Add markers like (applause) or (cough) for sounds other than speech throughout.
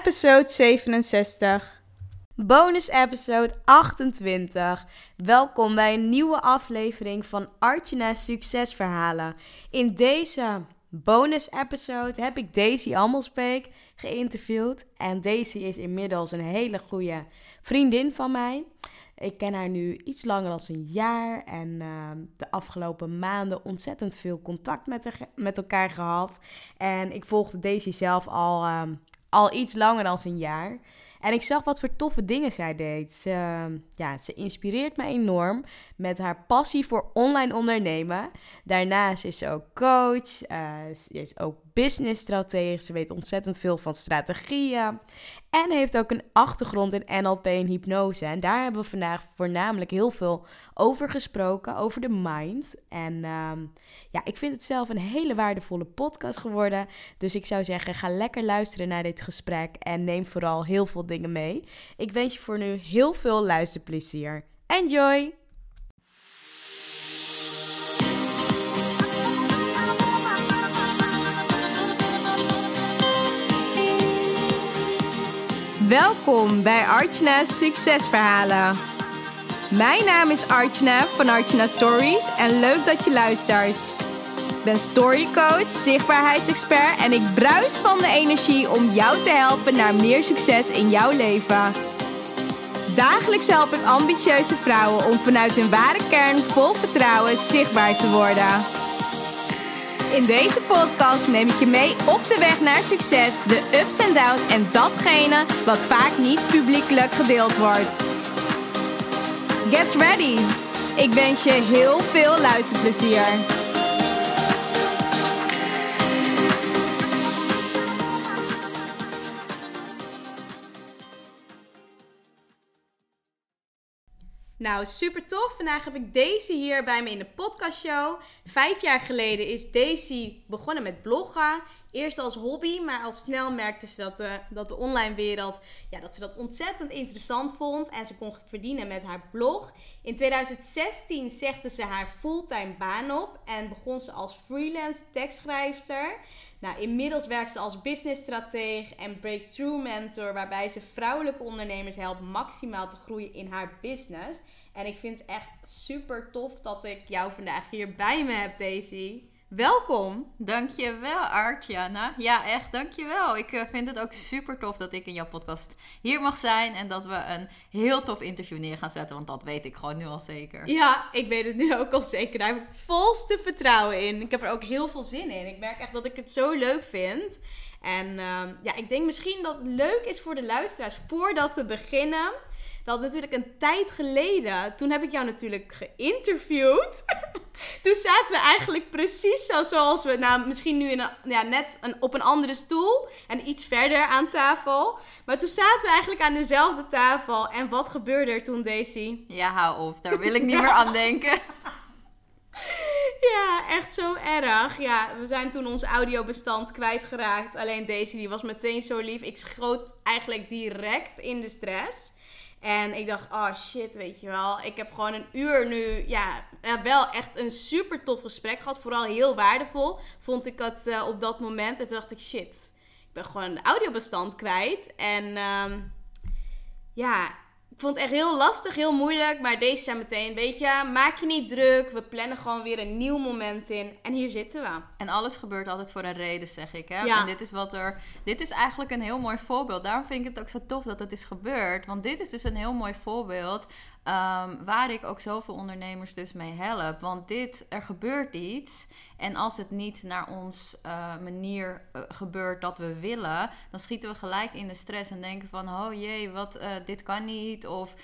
episode 67. Bonus episode 28. Welkom bij een nieuwe aflevering van Artjana's Succesverhalen. In deze bonus episode heb ik Daisy Amelspeek geïnterviewd. En Daisy is inmiddels een hele goede vriendin van mij. Ik ken haar nu iets langer dan een jaar en ehm, de afgelopen maanden ontzettend veel contact met, met elkaar gehad. En ik volgde Daisy zelf al, ehm, al iets langer dan een jaar. En ik zag wat voor toffe dingen zij deed. Ze, ja, ze inspireert me enorm met haar passie voor online ondernemen. Daarnaast is ze ook coach. Uh, ze is ook businessstratege. Ze weet ontzettend veel van strategieën. En heeft ook een achtergrond in NLP en hypnose. En daar hebben we vandaag voornamelijk heel veel over gesproken, over de mind. En uh, ja, ik vind het zelf een hele waardevolle podcast geworden. Dus ik zou zeggen, ga lekker luisteren naar dit gesprek en neem vooral heel veel dingen mee. Ik wens je voor nu heel veel luisterplezier. Enjoy! Welkom bij Archna's Succesverhalen. Mijn naam is Archna van Archna Stories en leuk dat je luistert. Ik ben storycoach, zichtbaarheidsexpert en ik bruis van de energie om jou te helpen naar meer succes in jouw leven. Dagelijks help ik ambitieuze vrouwen om vanuit hun ware kern vol vertrouwen zichtbaar te worden. In deze podcast neem ik je mee op de weg naar succes, de ups en downs en datgene wat vaak niet publiekelijk gedeeld wordt. Get ready! Ik wens je heel veel luisterplezier. Nou, super tof. Vandaag heb ik Daisy hier bij me in de podcastshow. Vijf jaar geleden is Daisy begonnen met bloggen. Eerst als hobby, maar al snel merkte ze dat de, dat de online wereld, ja, dat ze dat ontzettend interessant vond. En ze kon verdienen met haar blog. In 2016 zegde ze haar fulltime baan op en begon ze als freelance tekstschrijfster. Nou, inmiddels werkt ze als businessstratege en breakthrough mentor, waarbij ze vrouwelijke ondernemers helpt maximaal te groeien in haar business. En ik vind het echt super tof dat ik jou vandaag hier bij me heb, Daisy. Welkom. Dankjewel, Artjana. Ja, echt, dankjewel. Ik uh, vind het ook super tof dat ik in jouw podcast hier mag zijn. En dat we een heel tof interview neer gaan zetten. Want dat weet ik gewoon nu al zeker. Ja, ik weet het nu ook al zeker. Daar heb ik volste vertrouwen in. Ik heb er ook heel veel zin in. Ik merk echt dat ik het zo leuk vind. En uh, ja, ik denk misschien dat het leuk is voor de luisteraars. Voordat we beginnen dat natuurlijk een tijd geleden, toen heb ik jou natuurlijk geïnterviewd. (laughs) toen zaten we eigenlijk precies zo zoals we, nou misschien nu in een, ja, net een, op een andere stoel en iets verder aan tafel. Maar toen zaten we eigenlijk aan dezelfde tafel. En wat gebeurde er toen, Daisy? Ja, hou op. Daar wil ik niet (laughs) meer aan denken. (laughs) Ja, echt zo erg. Ja, we zijn toen ons audiobestand kwijtgeraakt. Alleen Daisy die was meteen zo lief. Ik schoot eigenlijk direct in de stress. En ik dacht, oh shit, weet je wel. Ik heb gewoon een uur nu, ja, wel echt een super tof gesprek gehad. Vooral heel waardevol, vond ik het uh, op dat moment. En toen dacht ik, shit, ik ben gewoon de audiobestand kwijt. En um, ja, vond het echt heel lastig, heel moeilijk. Maar deze zijn meteen, weet je, maak je niet druk. We plannen gewoon weer een nieuw moment in. En hier zitten we. En alles gebeurt altijd voor een reden, zeg ik. Hè? Ja. En dit is wat er. Dit is eigenlijk een heel mooi voorbeeld. Daarom vind ik het ook zo tof dat het is gebeurd. Want dit is dus een heel mooi voorbeeld. Um, waar ik ook zoveel ondernemers dus mee help. Want dit, er gebeurt iets. En als het niet naar ons uh, manier uh, gebeurt dat we willen, dan schieten we gelijk in de stress en denken van, oh jee, wat, uh, dit kan niet, of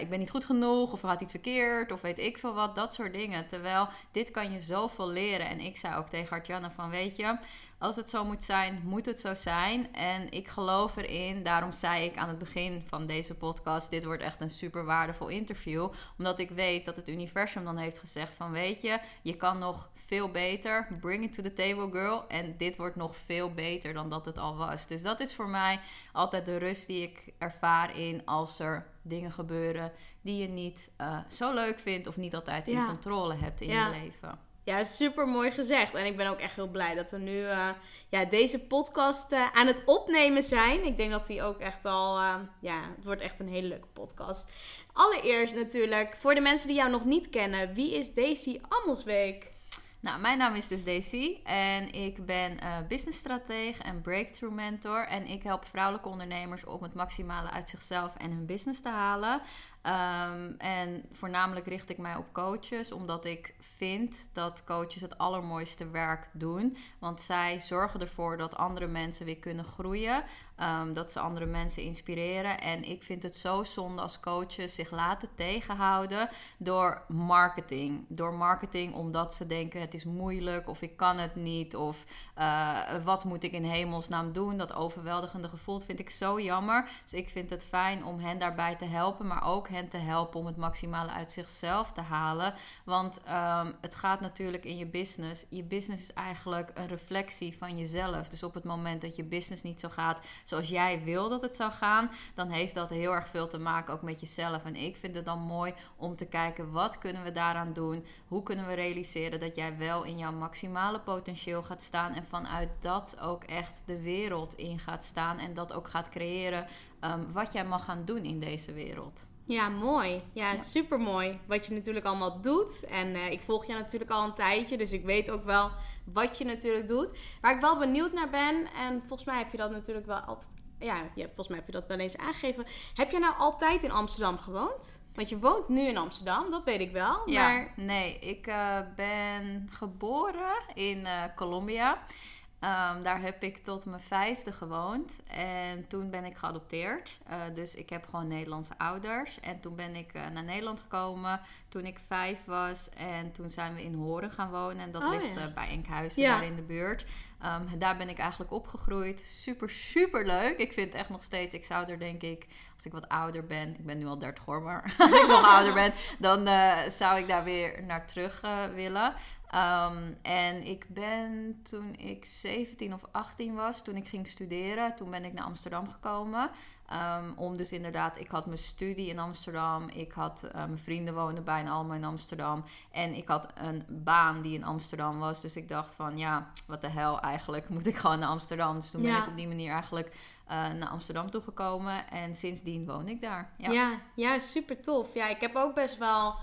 ik ben niet goed genoeg, of er gaat iets verkeerd, of weet ik veel wat, dat soort dingen. Terwijl dit kan je zoveel leren. En ik zei ook tegen Artjanne van, weet je, als het zo moet zijn, moet het zo zijn. En ik geloof erin. Daarom zei ik aan het begin van deze podcast: dit wordt echt een super waardevol interview. Omdat ik weet dat het universum dan heeft gezegd: van weet je, je kan nog veel beter. Bring it to the table, girl. En dit wordt nog veel beter dan dat het al was. Dus dat is voor mij altijd de rust die ik ervaar in als er dingen gebeuren die je niet uh, zo leuk vindt of niet altijd in ja. controle hebt in ja. je leven. Ja, super mooi gezegd. En ik ben ook echt heel blij dat we nu uh, ja, deze podcast uh, aan het opnemen zijn. Ik denk dat die ook echt al, uh, ja, het wordt echt een hele leuke podcast. Allereerst natuurlijk, voor de mensen die jou nog niet kennen, wie is Daisy Ammelsbeek? Nou, mijn naam is dus Daisy en ik ben businessstratege en breakthrough mentor. En ik help vrouwelijke ondernemers om het maximale uit zichzelf en hun business te halen. Um, en voornamelijk richt ik mij op coaches, omdat ik vind dat coaches het allermooiste werk doen. Want zij zorgen ervoor dat andere mensen weer kunnen groeien. Um, dat ze andere mensen inspireren. En ik vind het zo zonde als coaches zich laten tegenhouden door marketing. Door marketing omdat ze denken het is moeilijk of ik kan het niet. Of uh, wat moet ik in hemelsnaam doen? Dat overweldigende gevoel vind ik zo jammer. Dus ik vind het fijn om hen daarbij te helpen. Maar ook hen te helpen om het maximale uit zichzelf te halen. Want um, het gaat natuurlijk in je business. Je business is eigenlijk een reflectie van jezelf. Dus op het moment dat je business niet zo gaat zoals jij wil dat het zou gaan, dan heeft dat heel erg veel te maken ook met jezelf. En ik vind het dan mooi om te kijken wat kunnen we daaraan doen? Hoe kunnen we realiseren dat jij wel in jouw maximale potentieel gaat staan en vanuit dat ook echt de wereld in gaat staan en dat ook gaat creëren um, wat jij mag gaan doen in deze wereld. Ja, mooi. Ja, super mooi. Wat je natuurlijk allemaal doet. En uh, ik volg je natuurlijk al een tijdje, dus ik weet ook wel wat je natuurlijk doet. Waar ik wel benieuwd naar ben, en volgens mij heb je dat natuurlijk wel altijd. Ja, je, volgens mij heb je dat wel eens aangegeven. Heb jij nou altijd in Amsterdam gewoond? Want je woont nu in Amsterdam, dat weet ik wel. Ja, maar... nee, ik uh, ben geboren in uh, Colombia. Um, daar heb ik tot mijn vijfde gewoond. En toen ben ik geadopteerd. Uh, dus ik heb gewoon Nederlandse ouders. En toen ben ik uh, naar Nederland gekomen toen ik vijf was. En toen zijn we in Horen gaan wonen. En dat oh, ligt ja. uh, bij Enkhuizen, ja. daar in de buurt. Um, daar ben ik eigenlijk opgegroeid. Super, super leuk. Ik vind het echt nog steeds... Ik zou er denk ik, als ik wat ouder ben... Ik ben nu al 30 hoor, maar (laughs) als ik nog ouder ben... Dan zou ik daar weer naar terug willen. Um, en ik ben toen ik 17 of 18 was, toen ik ging studeren, toen ben ik naar Amsterdam gekomen. Um, om dus inderdaad, ik had mijn studie in Amsterdam. Ik had, uh, mijn vrienden woonden bijna allemaal in Amsterdam. En ik had een baan die in Amsterdam was. Dus ik dacht van, ja, wat de hel eigenlijk, moet ik gewoon naar Amsterdam. Dus toen ja. ben ik op die manier eigenlijk uh, naar Amsterdam toegekomen. En sindsdien woon ik daar. Ja. ja, ja, super tof. Ja, ik heb ook best wel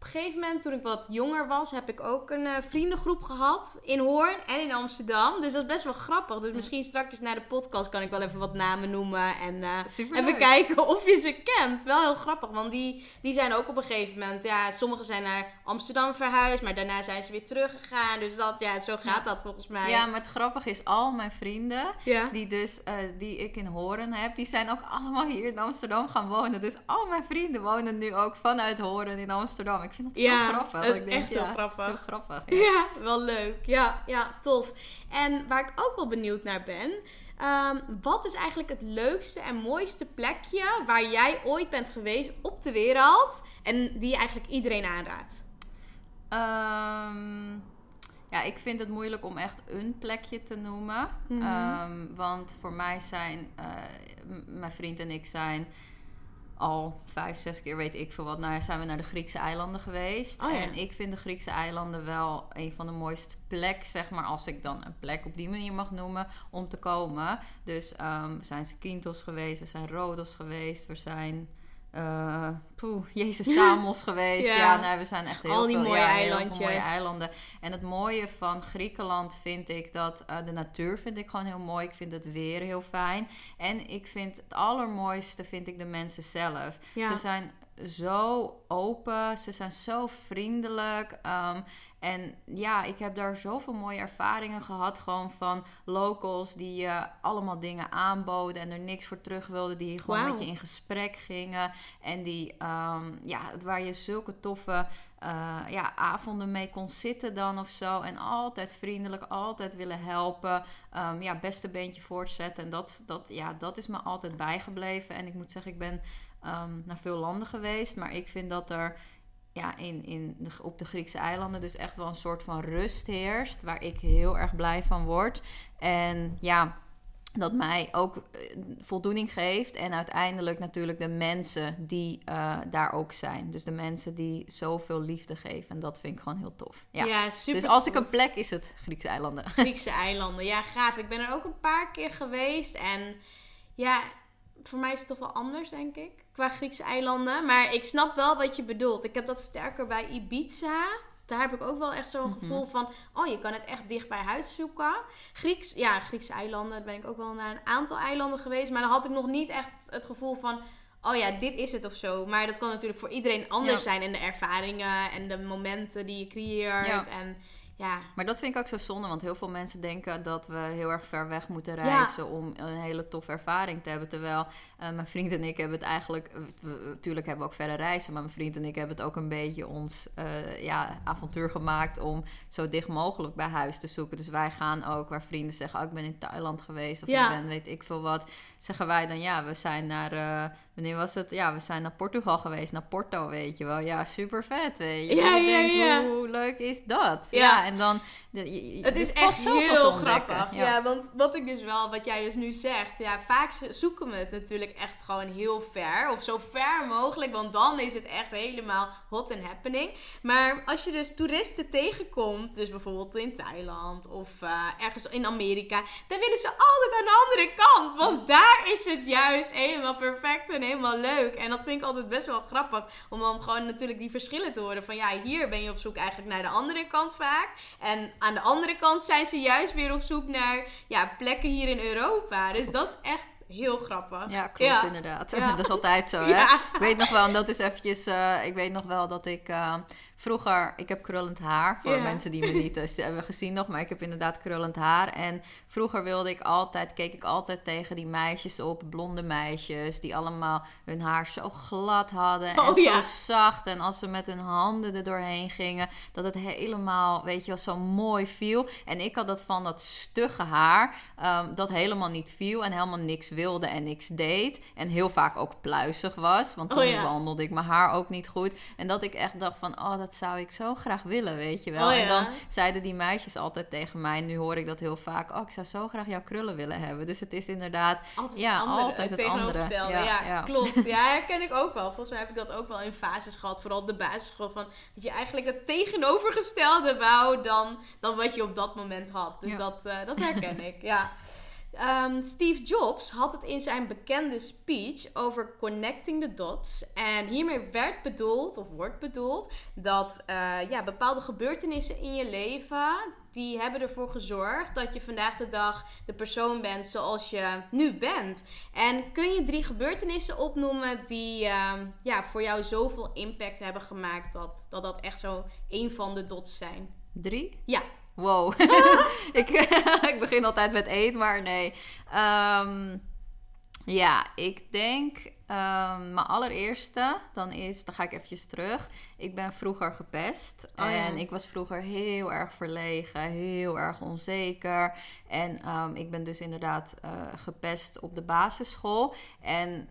op een gegeven moment, toen ik wat jonger was, heb ik ook een uh, vriendengroep gehad in Hoorn en in Amsterdam. Dus dat is best wel grappig. Dus misschien straks na de podcast kan ik wel even wat namen noemen en uh, even kijken of je ze kent. Wel heel grappig, want die, die zijn ook op een gegeven moment, ja, sommigen zijn naar Amsterdam verhuisd, maar daarna zijn ze weer teruggegaan. Dus dat, ja, zo gaat dat volgens mij. Ja, maar het grappige is, al mijn vrienden, ja. die dus, uh, die ik in Hoorn heb, die zijn ook allemaal hier in Amsterdam gaan wonen. Dus al mijn vrienden wonen nu ook vanuit Hoorn in Amsterdam. Ik vind het ja, zo grappig. Het is echt heel ja, grappig. Heel grappig. Ja. (laughs) ja. wel leuk. Ja, ja, tof. En waar ik ook wel benieuwd naar ben. Um, wat is eigenlijk het leukste en mooiste plekje waar jij ooit bent geweest op de wereld en die je eigenlijk iedereen aanraadt? Um, ja, ik vind het moeilijk om echt een plekje te noemen. Mm -hmm. um, want voor mij zijn, uh, mijn vriend en ik zijn al vijf, zes keer weet ik veel wat. Nou, zijn we naar de Griekse eilanden geweest. Oh, ja. En ik vind de Griekse eilanden wel een van de mooiste plekken, zeg maar, als ik dan een plek op die manier mag noemen, om te komen. Dus um, we zijn Zakynthos geweest, we zijn Rodos geweest, we zijn uh, poeh, Jezus Samos (laughs) geweest. Ja, ja nou, we zijn echt heel Al die veel, mooie, ja, eilandjes. heel mooie eilanden. En het mooie van Griekenland vind ik dat uh, de natuur vind ik gewoon heel mooi. Ik vind het weer heel fijn. En ik vind het allermooiste vind ik de mensen zelf. Ja. Ze zijn zo open, ze zijn zo vriendelijk. Um, en ja, ik heb daar zoveel mooie ervaringen gehad. Gewoon van locals die je uh, allemaal dingen aanboden en er niks voor terug wilden. Die gewoon wow. met je in gesprek gingen. En die, um, ja, waar je zulke toffe uh, ja, avonden mee kon zitten dan of zo. En altijd vriendelijk, altijd willen helpen. Um, ja, beste beentje voortzetten. En dat, dat, ja, dat is me altijd bijgebleven. En ik moet zeggen, ik ben um, naar veel landen geweest. Maar ik vind dat er ja, in, in de, op de Griekse eilanden dus echt wel een soort van rust heerst. Waar ik heel erg blij van word. En ja, dat mij ook eh, voldoening geeft. En uiteindelijk natuurlijk de mensen die uh, daar ook zijn. Dus de mensen die zoveel liefde geven. En dat vind ik gewoon heel tof. Ja, ja super. Dus als ik een plek is het Griekse eilanden. (laughs) Griekse eilanden, ja gaaf. Ik ben er ook een paar keer geweest. En ja, voor mij is het toch wel anders, denk ik. Qua Griekse eilanden. Maar ik snap wel wat je bedoelt. Ik heb dat sterker bij Ibiza daar heb ik ook wel echt zo'n mhm. gevoel van, oh, je kan het echt dicht bij huis zoeken. Grieks, ja, Griekse eilanden, daar ben ik ook wel naar een aantal eilanden geweest. Maar dan had ik nog niet echt het gevoel van, oh ja, dit is het of zo. Maar dat kan natuurlijk voor iedereen anders zijn. En de ervaringen en de momenten die je creëert. En ja. Maar dat vind ik ook zo zonde, want heel veel mensen denken dat we heel erg ver weg moeten reizen om een hele toffe ervaring te hebben. Terwijl uh, mijn vriend en ik hebben het eigenlijk, natuurlijk hebben we ook verder reizen, maar mijn vriend en ik hebben het ook een beetje ons uh, ja, avontuur gemaakt om zo dicht mogelijk bij huis te zoeken. Dus wij gaan ook waar vrienden zeggen, oh, ik ben in Thailand geweest of ik ben weet ik veel wat. Zeggen wij dan, ja, we zijn naar... Uh, wanneer was het? Ja, we zijn naar Portugal geweest, naar Porto, weet je wel. Ja, super vet. Weet je. Ja, ja, ja. Hoe leuk is dat? Ja, en dan... De, het is echt heel grappig. Ja. want wat ik dus wel, wat jij dus nu zegt, ja, vaak zoeken we het natuurlijk echt gewoon heel ver. Of zo ver mogelijk, want dan is het echt helemaal hot and happening. Maar als je dus toeristen tegenkomt, dus bijvoorbeeld in Thailand of uh, ergens in Amerika, dan willen ze altijd aan de andere kant. Want daar is het juist helemaal perfect en helemaal leuk. En dat vind ik altijd best wel grappig. Om dan gewoon natuurlijk die verschillen te horen. Van ja, hier ben je op zoek eigenlijk naar de andere kant vaak. En aan de andere kant zijn ze juist weer op zoek naar ja, plekken hier in Europa. Dus dat is echt heel grappig. Ja, klopt inderdaad. (laughs) dat is altijd zo, hè? Ik weet nog wel, en dat is eventjes... Uh, ik weet nog wel dat ik... Uh, Vroeger, ik heb krullend haar. Voor mensen die me niet uh, hebben gezien nog. Maar ik heb inderdaad krullend haar. En vroeger wilde ik altijd, keek ik altijd tegen die meisjes op. Blonde meisjes. Die allemaal hun haar zo glad hadden. Oh, en zo zacht. En als ze met hun handen er doorheen gingen. Dat het helemaal, weet je wel, zo mooi viel. En ik had dat van dat stugge haar. Um, dat helemaal niet viel. En helemaal niks wilde en niks deed. En heel vaak ook pluizig was. Want oh toen oh, wandelde ik mijn haar ook niet goed. En dat ik echt dacht van, oh, dat dat zou ik zo graag willen, weet je wel. Oh, en dan zeiden die meisjes altijd tegen mij, nu hoor ik dat heel vaak, oh, ik zou zo graag jouw krullen willen hebben. Dus het is inderdaad, altijd ja, altijd het andere. Ja, ja, klopt. (laughs) Ja, herken ik ook wel. Volgens mij heb ik dat ook wel in fases gehad, vooral op de basisschool, van dat je eigenlijk het tegenovergestelde wou dan, dan wat je op dat moment had. Dus dat, uh, dat herken (laughs) ik, ja. Um, Steve Jobs had het in zijn bekende speech over connecting the dots. En hiermee werd bedoeld, of wordt bedoeld, dat uh, ja, bepaalde gebeurtenissen in je leven, die hebben ervoor gezorgd dat je vandaag de dag de persoon bent zoals je nu bent. En kun je drie gebeurtenissen opnoemen die uh, ja, voor jou zoveel impact hebben gemaakt dat dat, dat echt zo een van de dots zijn? Drie? Ja. Wow. (laughs) ik, (laughs) ik begin altijd met één, maar nee. Ehm, ja, ik denk um, mijn allereerste, dan is, dan ga ik eventjes terug. Ik ben vroeger gepest. Oh, en ik was vroeger heel erg verlegen, heel erg onzeker. En um, ik ben dus inderdaad uh, gepest op de basisschool. En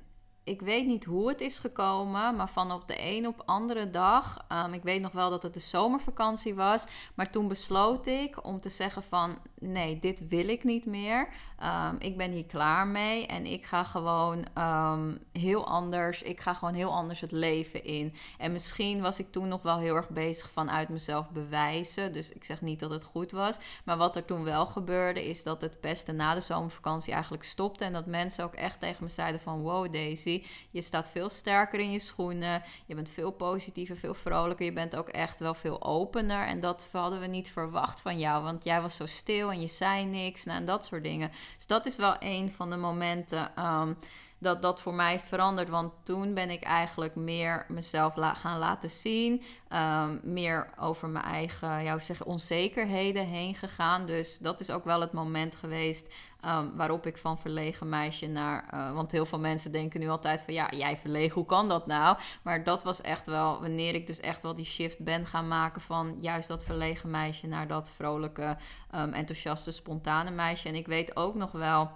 ik weet niet hoe het is gekomen, maar van op de een op andere dag. Um, ik weet nog wel dat het de zomervakantie was. Maar toen besloot ik om te zeggen van nee, dit wil ik niet meer. Um, ik ben hier klaar mee en ik ga gewoon um, heel anders. Ik ga gewoon heel anders het leven in. En misschien was ik toen nog wel heel erg bezig vanuit mezelf bewijzen. Dus ik zeg niet dat het goed was. Maar wat er toen wel gebeurde, is dat het pesten na de zomervakantie eigenlijk stopte. En dat mensen ook echt tegen me zeiden van wow Daisy, je staat veel sterker in je schoenen. Je bent veel positiever, veel vrolijker. Je bent ook echt wel veel opener. En dat hadden we niet verwacht van jou. Want jij was zo stil en je zei niks. Nou, en dat soort dingen. Dus dat is wel een van de momenten um, dat dat voor mij is veranderd. Want toen ben ik eigenlijk meer mezelf gaan laten zien. Um, meer over mijn eigen, jou zeggen, onzekerheden heen gegaan. Dus dat is ook wel het moment geweest um, waarop ik van verlegen meisje naar. Uh, want heel veel mensen denken nu altijd van ja, jij verlegen, hoe kan dat nou? Maar dat was echt wel wanneer ik dus echt wel die shift ben gaan maken van juist dat verlegen meisje naar dat vrolijke, um, enthousiaste, spontane meisje. En ik weet ook nog wel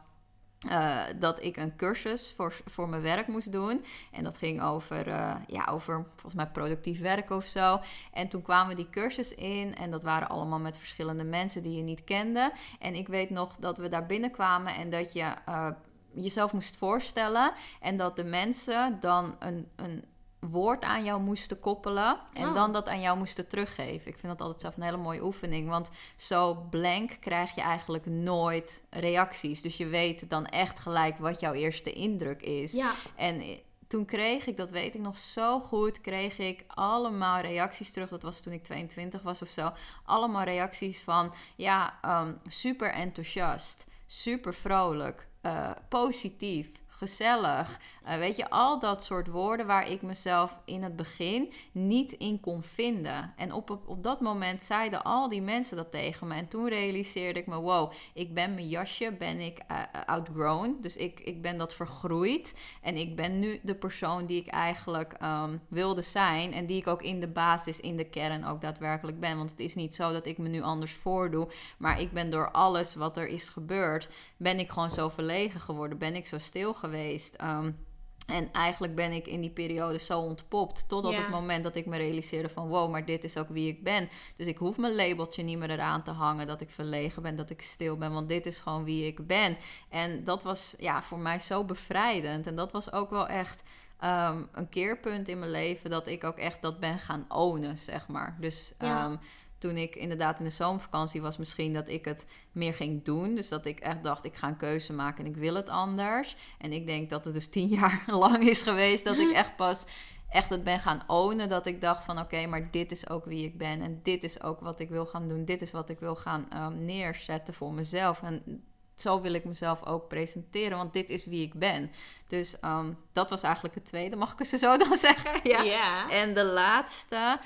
uh, dat ik een cursus voor, voor mijn werk moest doen. En dat ging over, uh, ja, over volgens mij productief werken of zo. En toen kwamen die cursus in. En dat waren allemaal met verschillende mensen die je niet kende. En ik weet nog dat we daar binnenkwamen en dat je. Uh, jezelf moest voorstellen en dat de mensen dan een, een woord aan jou moesten koppelen en oh. dan dat aan jou moesten teruggeven. Ik vind dat altijd zelf een hele mooie oefening, want zo blank krijg je eigenlijk nooit reacties. Dus je weet dan echt gelijk wat jouw eerste indruk is. Ja. En toen kreeg ik, dat weet ik nog zo goed, kreeg ik allemaal reacties terug. Dat was toen ik 22 was of zo. Allemaal reacties van, ja, um, super enthousiast, super vrolijk, uh, positief gezellig. Uh, weet je, al dat soort woorden waar ik mezelf in het begin niet in kon vinden. En op, op, dat moment zeiden al die mensen dat tegen me. En toen realiseerde ik me, wow, ik ben mijn jasje, ben ik uh, outgrown. Dus ik, ik ben dat vergroeid. En ik ben nu de persoon die ik eigenlijk um, wilde zijn. En die ik ook in de basis, in de kern ook daadwerkelijk ben. Want het is niet zo dat ik me nu anders voordoe. Maar ik ben door alles wat er is gebeurd, ben ik gewoon zo verlegen geworden. Ben ik zo stil geweest. Um, en eigenlijk ben ik in die periode zo ontpopt. Tot op het moment dat ik me realiseerde van... wow, maar dit is ook wie ik ben. Dus ik hoef mijn labeltje niet meer eraan te hangen... dat ik verlegen ben, dat ik stil ben. Want dit is gewoon wie ik ben. En dat was ja, voor mij zo bevrijdend. En dat was ook wel echt... Um, een keerpunt in mijn leven dat ik ook echt dat ben gaan ownen, zeg maar. Dus um, toen ik inderdaad in de zomervakantie was, misschien dat ik het meer ging doen. Dus dat ik echt dacht, ik ga een keuze maken en ik wil het anders. En ik denk dat het dus tien (laughs) jaar lang is geweest dat ik echt pas echt het ben gaan ownen. Dat ik dacht van oké, maar dit is ook wie ik ben. En dit is ook wat ik wil gaan doen. Dit is wat ik wil gaan um, neerzetten voor mezelf. En zo wil ik mezelf ook presenteren, want dit is wie ik ben. Dus um, dat was eigenlijk het tweede, mag ik ze zo (laughs) dan zeggen? Ja. Yeah. En de laatste.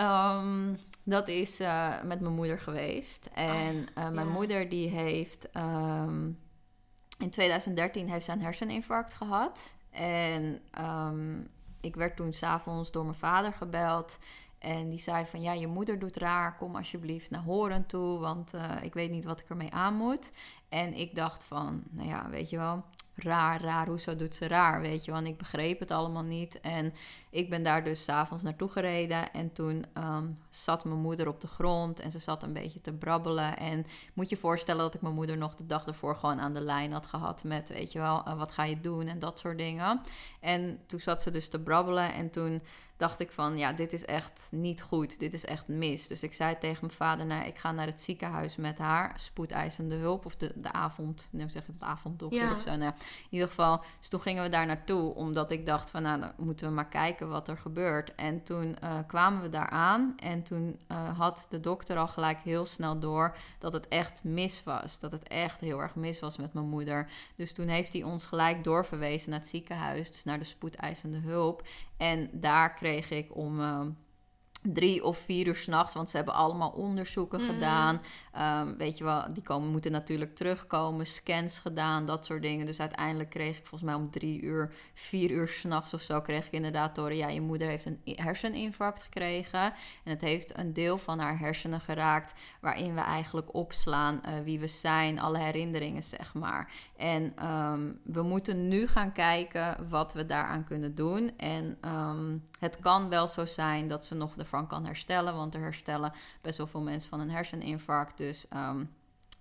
Um, dat is uh, met mijn moeder geweest. En uh, mijn ja. moeder die heeft... Um, in 2013 heeft ze een herseninfarct gehad. En um, ik werd toen s'avonds door mijn vader gebeld. En die zei van, ja, je moeder doet raar. Kom alsjeblieft naar Horen toe, want uh, ik weet niet wat ik ermee aan moet. En ik dacht van, nou ja, weet je wel, raar, raar, hoezo doet ze raar, weet je. En ik begreep het allemaal niet. En ik ben daar dus s'avonds naartoe gereden. En toen um, zat mijn moeder op de grond en ze zat een beetje te brabbelen. En moet je voorstellen dat ik mijn moeder nog de dag ervoor gewoon aan de lijn had gehad met, weet je wel, uh, wat ga je doen en dat soort dingen. En toen zat ze dus te brabbelen en toen dacht ik van, ja, dit is echt niet goed. Dit is echt mis. Dus ik zei tegen mijn vader, nou, ik ga naar het ziekenhuis met haar. Spoedeisende hulp. Of de, de avond, nee, zeg het, avonddokter ja. of zo. Nou, in ieder geval, dus toen gingen we daar naartoe. Omdat ik dacht van, nou, dan moeten we maar kijken wat er gebeurt. En toen uh, kwamen we daar aan. En toen uh, had de dokter al gelijk heel snel door dat het echt mis was. Dat het echt heel erg mis was met mijn moeder. Dus toen heeft hij ons gelijk doorverwezen naar het ziekenhuis. Dus naar de spoedeisende hulp. En daar kreeg ik om uh, drie of vier uur s'nachts, want ze hebben allemaal onderzoeken mm. gedaan. Um, weet je wel, die komen, moeten natuurlijk terugkomen, scans gedaan, dat soort dingen. Dus uiteindelijk kreeg ik volgens mij om drie uur, vier uur s'nachts of zo, kreeg ik inderdaad door, ja, je moeder heeft een herseninfarct gekregen. En het heeft een deel van haar hersenen geraakt, waarin we eigenlijk opslaan uh, wie we zijn, alle herinneringen, zeg maar. En um, we moeten nu gaan kijken wat we daaraan kunnen doen. En um, het kan wel zo zijn dat ze nog ervan kan herstellen, want er herstellen best wel veel mensen van een herseninfarct. Dus um,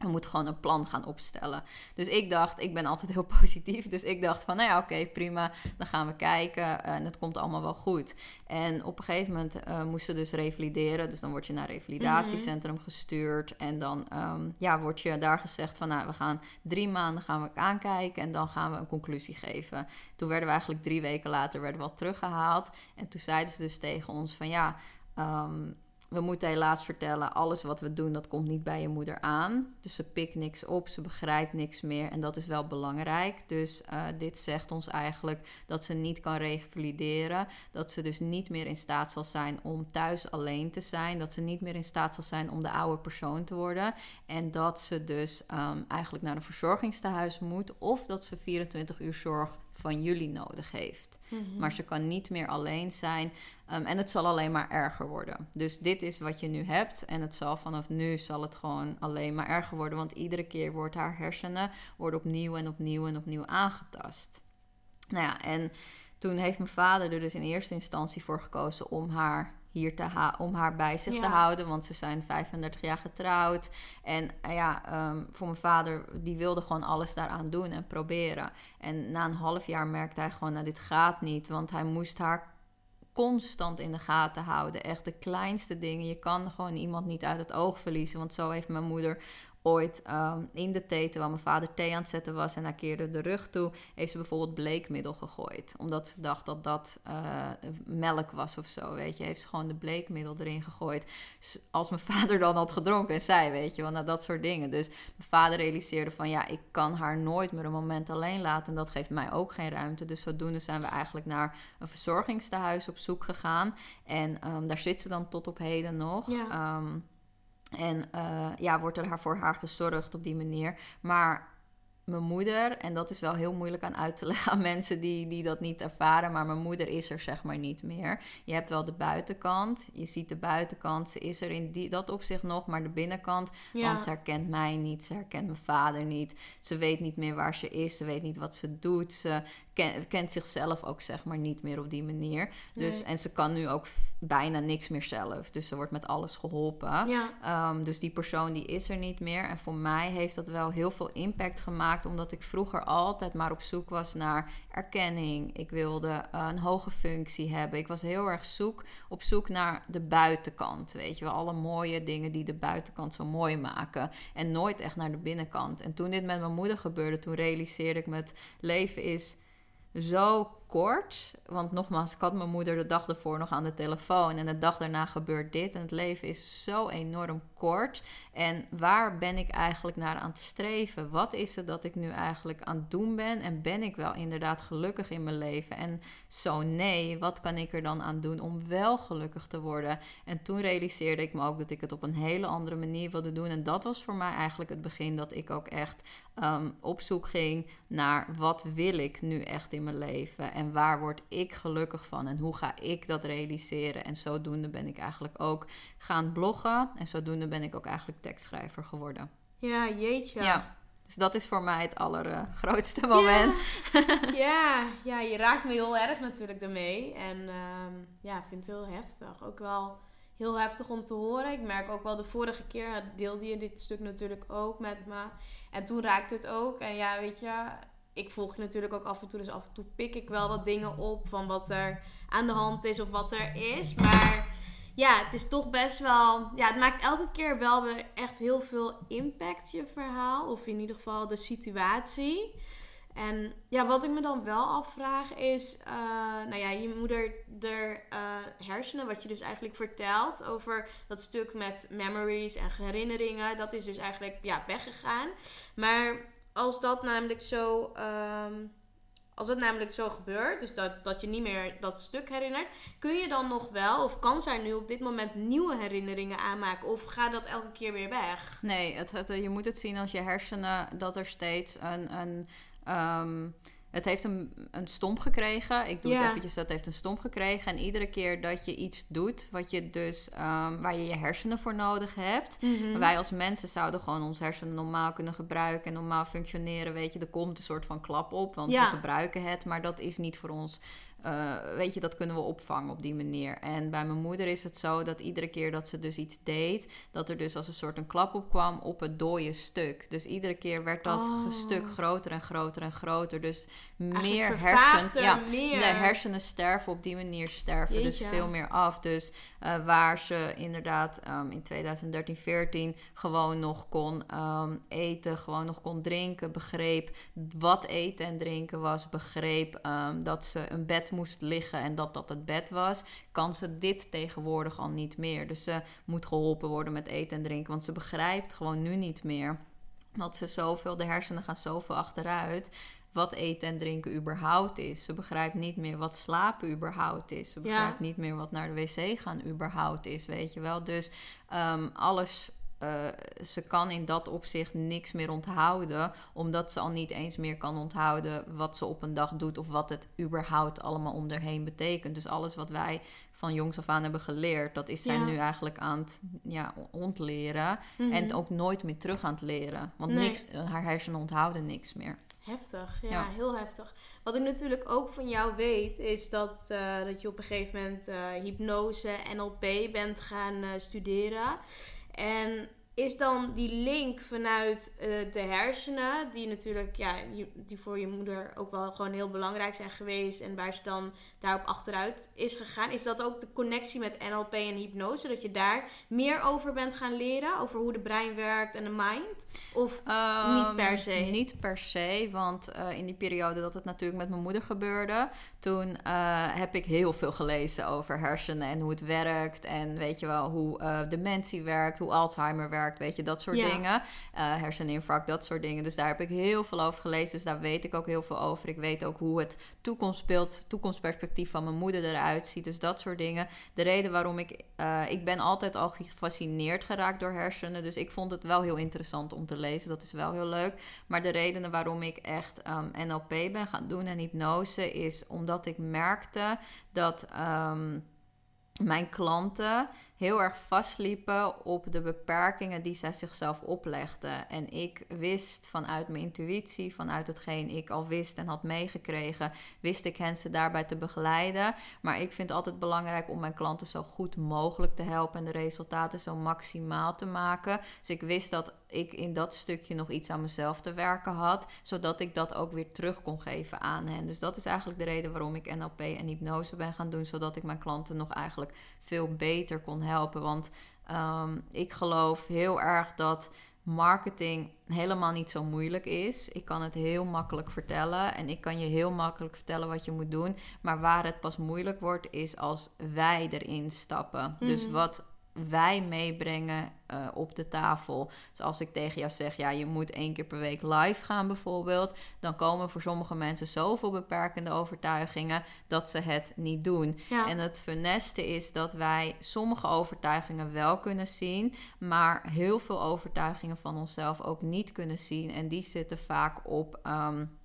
we moeten gewoon een plan gaan opstellen. Dus ik dacht, ik ben altijd heel (laughs) positief. Dus ik dacht van, nou ja, oké, prima. Dan gaan we kijken en het komt allemaal wel goed. En op een gegeven moment uh, moesten dus revalideren. Dus dan word je naar een revalidatiecentrum mhm. gestuurd. En dan um, ja, wordt je daar gezegd van, nou, we gaan drie maanden gaan we aankijken. En dan gaan we een conclusie geven. Toen werden we eigenlijk drie weken later werden we al teruggehaald. En toen zeiden ze dus tegen ons van, ja... Um, we moeten helaas vertellen, alles wat we doen, dat komt niet bij je moeder aan. Dus ze pikt niks op, ze begrijpt niks meer en dat is wel belangrijk. Dus uh, dit zegt ons eigenlijk dat ze niet kan revalideren, dat ze dus niet meer in staat zal zijn om thuis alleen te zijn, dat ze niet meer in staat zal zijn om de oude persoon te worden en dat ze dus um, eigenlijk naar een verzorgingstehuis moet of dat ze 24 uur zorg van jullie nodig heeft. Mhm. Maar ze kan niet meer alleen zijn. Ehm, en het zal alleen maar erger worden. Dus dit is wat je nu hebt. En het zal vanaf nu zal het gewoon alleen maar erger worden. Want iedere keer wordt haar hersenen worden opnieuw en opnieuw en opnieuw aangetast. Nou ja, en toen heeft mijn vader er dus in eerste instantie voor gekozen om haar hier te om haar bij zich te houden. Want ze zijn 35 jaar getrouwd. En uh, ja, ehm, voor mijn vader, die wilde gewoon alles daaraan doen en proberen. En na een half jaar merkte hij gewoon, nou dit gaat niet. Want hij moest haar constant in de gaten houden. Echt de kleinste dingen. Je kan gewoon iemand niet uit het oog verliezen. Want zo heeft mijn moeder ooit um, in de thee, terwijl mijn vader thee aan het zetten was en hij keerde de rug toe, heeft ze bijvoorbeeld bleekmiddel gegooid. Omdat ze dacht dat dat uh, melk was of zo, weet je. Heeft ze gewoon de bleekmiddel erin gegooid. Als mijn (laughs) vader dan had gedronken en zei, weet je, want nou, dat soort dingen. Dus mijn vader realiseerde van, ja, ik kan haar nooit meer een moment alleen laten en dat geeft mij ook geen ruimte. Dus zodoende zijn we eigenlijk naar een verzorgingstehuis op zoek gegaan. En um, daar zit ze dan tot op heden nog. Ja. Um, en uh, ja, wordt er voor haar gezorgd op die manier. Maar mijn moeder, en dat is wel heel moeilijk aan uit te (laughs) leggen aan mensen die, die dat niet ervaren, maar mijn moeder is er zeg maar niet meer. Je hebt wel de buitenkant, je ziet de buitenkant, ze is er in die, dat opzicht nog, maar de binnenkant, want ze herkent mij niet, ze herkent mijn vader niet, ze weet niet meer waar ze is, ze weet niet wat ze doet, ze kent zichzelf ook zeg maar niet meer op die manier. Dus, En ze kan nu ook bijna niks meer zelf. Dus ze wordt met alles geholpen. Ja. Um, dus die persoon die is er niet meer. En voor mij heeft dat wel heel veel impact gemaakt. Omdat ik vroeger altijd maar op zoek was naar erkenning. Ik wilde een hoge functie hebben. Ik was heel erg zoek, op zoek naar de buitenkant. Weet je wel, alle mooie dingen die de buitenkant zo mooi maken. En nooit echt naar de binnenkant. En toen dit met mijn moeder gebeurde, toen realiseerde ik me: het leven is zo kort. Want nogmaals, ik had mijn moeder de dag ervoor nog aan de telefoon. En de dag daarna gebeurt dit. En het leven is zo enorm kort. En waar ben ik eigenlijk naar aan het streven? Wat is het dat ik nu eigenlijk aan het doen ben? En ben ik wel inderdaad gelukkig in mijn leven? En zo nee, wat kan ik er dan aan doen om wel gelukkig te worden? En toen realiseerde ik me ook dat ik het op een hele andere manier wilde doen. En dat was voor mij eigenlijk het begin dat ik ook echt um, op zoek ging naar wat wil ik nu echt in mijn leven? En waar word ik gelukkig van? En hoe ga ik dat realiseren? En zodoende ben ik eigenlijk ook gaan bloggen. En zodoende ben ik ook eigenlijk tekstschrijver geworden. Ja, jeetje. Ja. Dus dat is voor mij het allergrootste (laughs) moment. Ja. ja. ja, je raakt me heel erg natuurlijk ermee. En um, ja, ik vind het heel heftig. Ook wel heel heftig om te horen. Ik merk ook wel de vorige keer deelde je dit stuk natuurlijk ook met me. En toen raakte het ook. En ja, weet je, ik volg je natuurlijk ook af en toe. Dus af en toe pik ik wel wat dingen op van wat er aan de hand is of wat er is. Maar ja, het is toch best wel. Ja, het maakt elke keer wel weer echt heel veel impact, je verhaal. Of in ieder geval de situatie. En ja, wat ik me dan wel afvraag is, uh, nou ja, je moeder de uh, hersenen, wat je dus eigenlijk vertelt over dat stuk met memories en herinneringen, dat is dus eigenlijk ja, weggegaan. Maar als dat namelijk zo, um, als het namelijk zo gebeurt, dus dat, dat je niet meer dat stuk herinnert, kun je dan nog wel, of kan zij nu op dit moment nieuwe herinneringen aanmaken, of gaat dat elke keer weer weg? Nee, het, je moet het zien als je hersenen, dat er steeds een, een Um, het heeft een, een stomp gekregen. Ik doe het eventjes, dat heeft een stomp gekregen. En iedere keer dat je iets doet, wat je dus, um, waar je je hersenen voor nodig hebt. Mm Wij als mensen zouden gewoon onze hersenen normaal kunnen gebruiken en normaal functioneren. Weet je, er komt een soort van klap op, want ja. we gebruiken het. Maar dat is niet voor ons uh, weet je, dat kunnen we opvangen op die manier. En bij mijn moeder is het zo dat iedere keer dat ze dus iets deed, dat er dus als een soort een klap op kwam op het dode stuk. Dus iedere keer werd dat oh. stuk groter en groter en groter. Dus meer hersenen. Ja, meer. de hersenen sterven op die manier sterven. Dus Jeetje. Dus veel meer af. Dus uh, waar ze inderdaad um, in 2013, 14 gewoon nog kon um, eten, gewoon nog kon drinken, begreep wat eten en drinken was, begreep um, dat ze een bed moest liggen en dat dat het bed was, kan ze dit tegenwoordig al niet meer. Dus ze moet geholpen worden met eten en drinken, want ze begrijpt gewoon nu niet meer dat ze zoveel, de hersenen gaan zoveel achteruit wat eten en drinken überhaupt is. Ze begrijpt niet meer wat slapen überhaupt is. Ze begrijpt ja. niet meer wat naar de wc gaan überhaupt is, weet je wel. Dus um, alles uh, ze kan in dat opzicht niks meer onthouden, omdat ze al niet eens meer kan onthouden wat ze op een dag doet of wat het überhaupt allemaal om erheen betekent. Dus alles wat wij van jongs af aan hebben geleerd, dat is zij nu eigenlijk aan het ja, ontleren en mhm. ook nooit meer terug aan het leren, want niks, haar hersenen onthouden niks meer. Heftig, ja, heel heftig. Wat ik natuurlijk ook van jou weet, is dat, uh, dat je op een gegeven moment uh, hypnose, NLP bent gaan studeren. En is dan die link vanuit uh, de hersenen, die natuurlijk, ja, die voor je moeder ook wel gewoon heel belangrijk zijn geweest en waar ze dan daarop achteruit is gegaan, is dat ook de connectie met NLP en hypnose, dat je daar meer over bent gaan leren, over hoe de brein werkt en de mind? Of um, niet per se? Niet per se, want uh, in die periode dat het natuurlijk met mijn moeder gebeurde, toen uh, heb ik heel veel gelezen over hersenen en hoe het werkt en weet je wel, hoe dementie werkt, hoe Alzheimer werkt weet je, dat soort dingen. Uh, herseninfarct, dat soort dingen. Dus daar heb ik heel veel over gelezen. Dus daar weet ik ook heel veel over. Ik weet ook hoe het toekomstbeeld, toekomstperspectief van mijn moeder eruit ziet. Dus dat soort dingen. De reden waarom ik, uh, ik ben altijd al gefascineerd geraakt door hersenen. Dus ik vond het wel heel interessant om te lezen. Dat is wel heel leuk. Maar de redenen waarom ik echt um, ehm, NLP ben gaan doen en hypnose is omdat ik merkte dat. Um, mijn klanten heel erg vastliepen op de beperkingen die zij zichzelf oplegden. En ik wist vanuit mijn intuïtie, vanuit hetgeen ik al wist en had meegekregen, wist ik hen ze daarbij te begeleiden. Maar ik vind het altijd belangrijk om mijn klanten zo goed mogelijk te helpen en de resultaten zo maximaal te maken. Dus ik wist dat ik in dat stukje nog iets aan mezelf te werken had, zodat ik dat ook weer terug kon geven aan hen. Dus dat is eigenlijk de reden waarom ik NLP en hypnose ben gaan doen, zodat ik mijn klanten nog eigenlijk veel beter kon helpen helpen. Want ehm, ik geloof heel erg dat marketing helemaal niet zo moeilijk is. Ik kan het heel makkelijk vertellen en ik kan je heel makkelijk vertellen wat je moet doen. Maar waar het pas moeilijk wordt, is als wij erin stappen. Dus mhm. wat wij meebrengen uh, op de tafel. Dus als ik tegen jou zeg, ja, je moet één keer per week live gaan bijvoorbeeld, dan komen voor sommige mensen zoveel beperkende overtuigingen dat ze het niet doen. En het funeste is dat wij sommige overtuigingen wel kunnen zien, maar heel veel overtuigingen van onszelf ook niet kunnen zien. En die zitten vaak op. Um,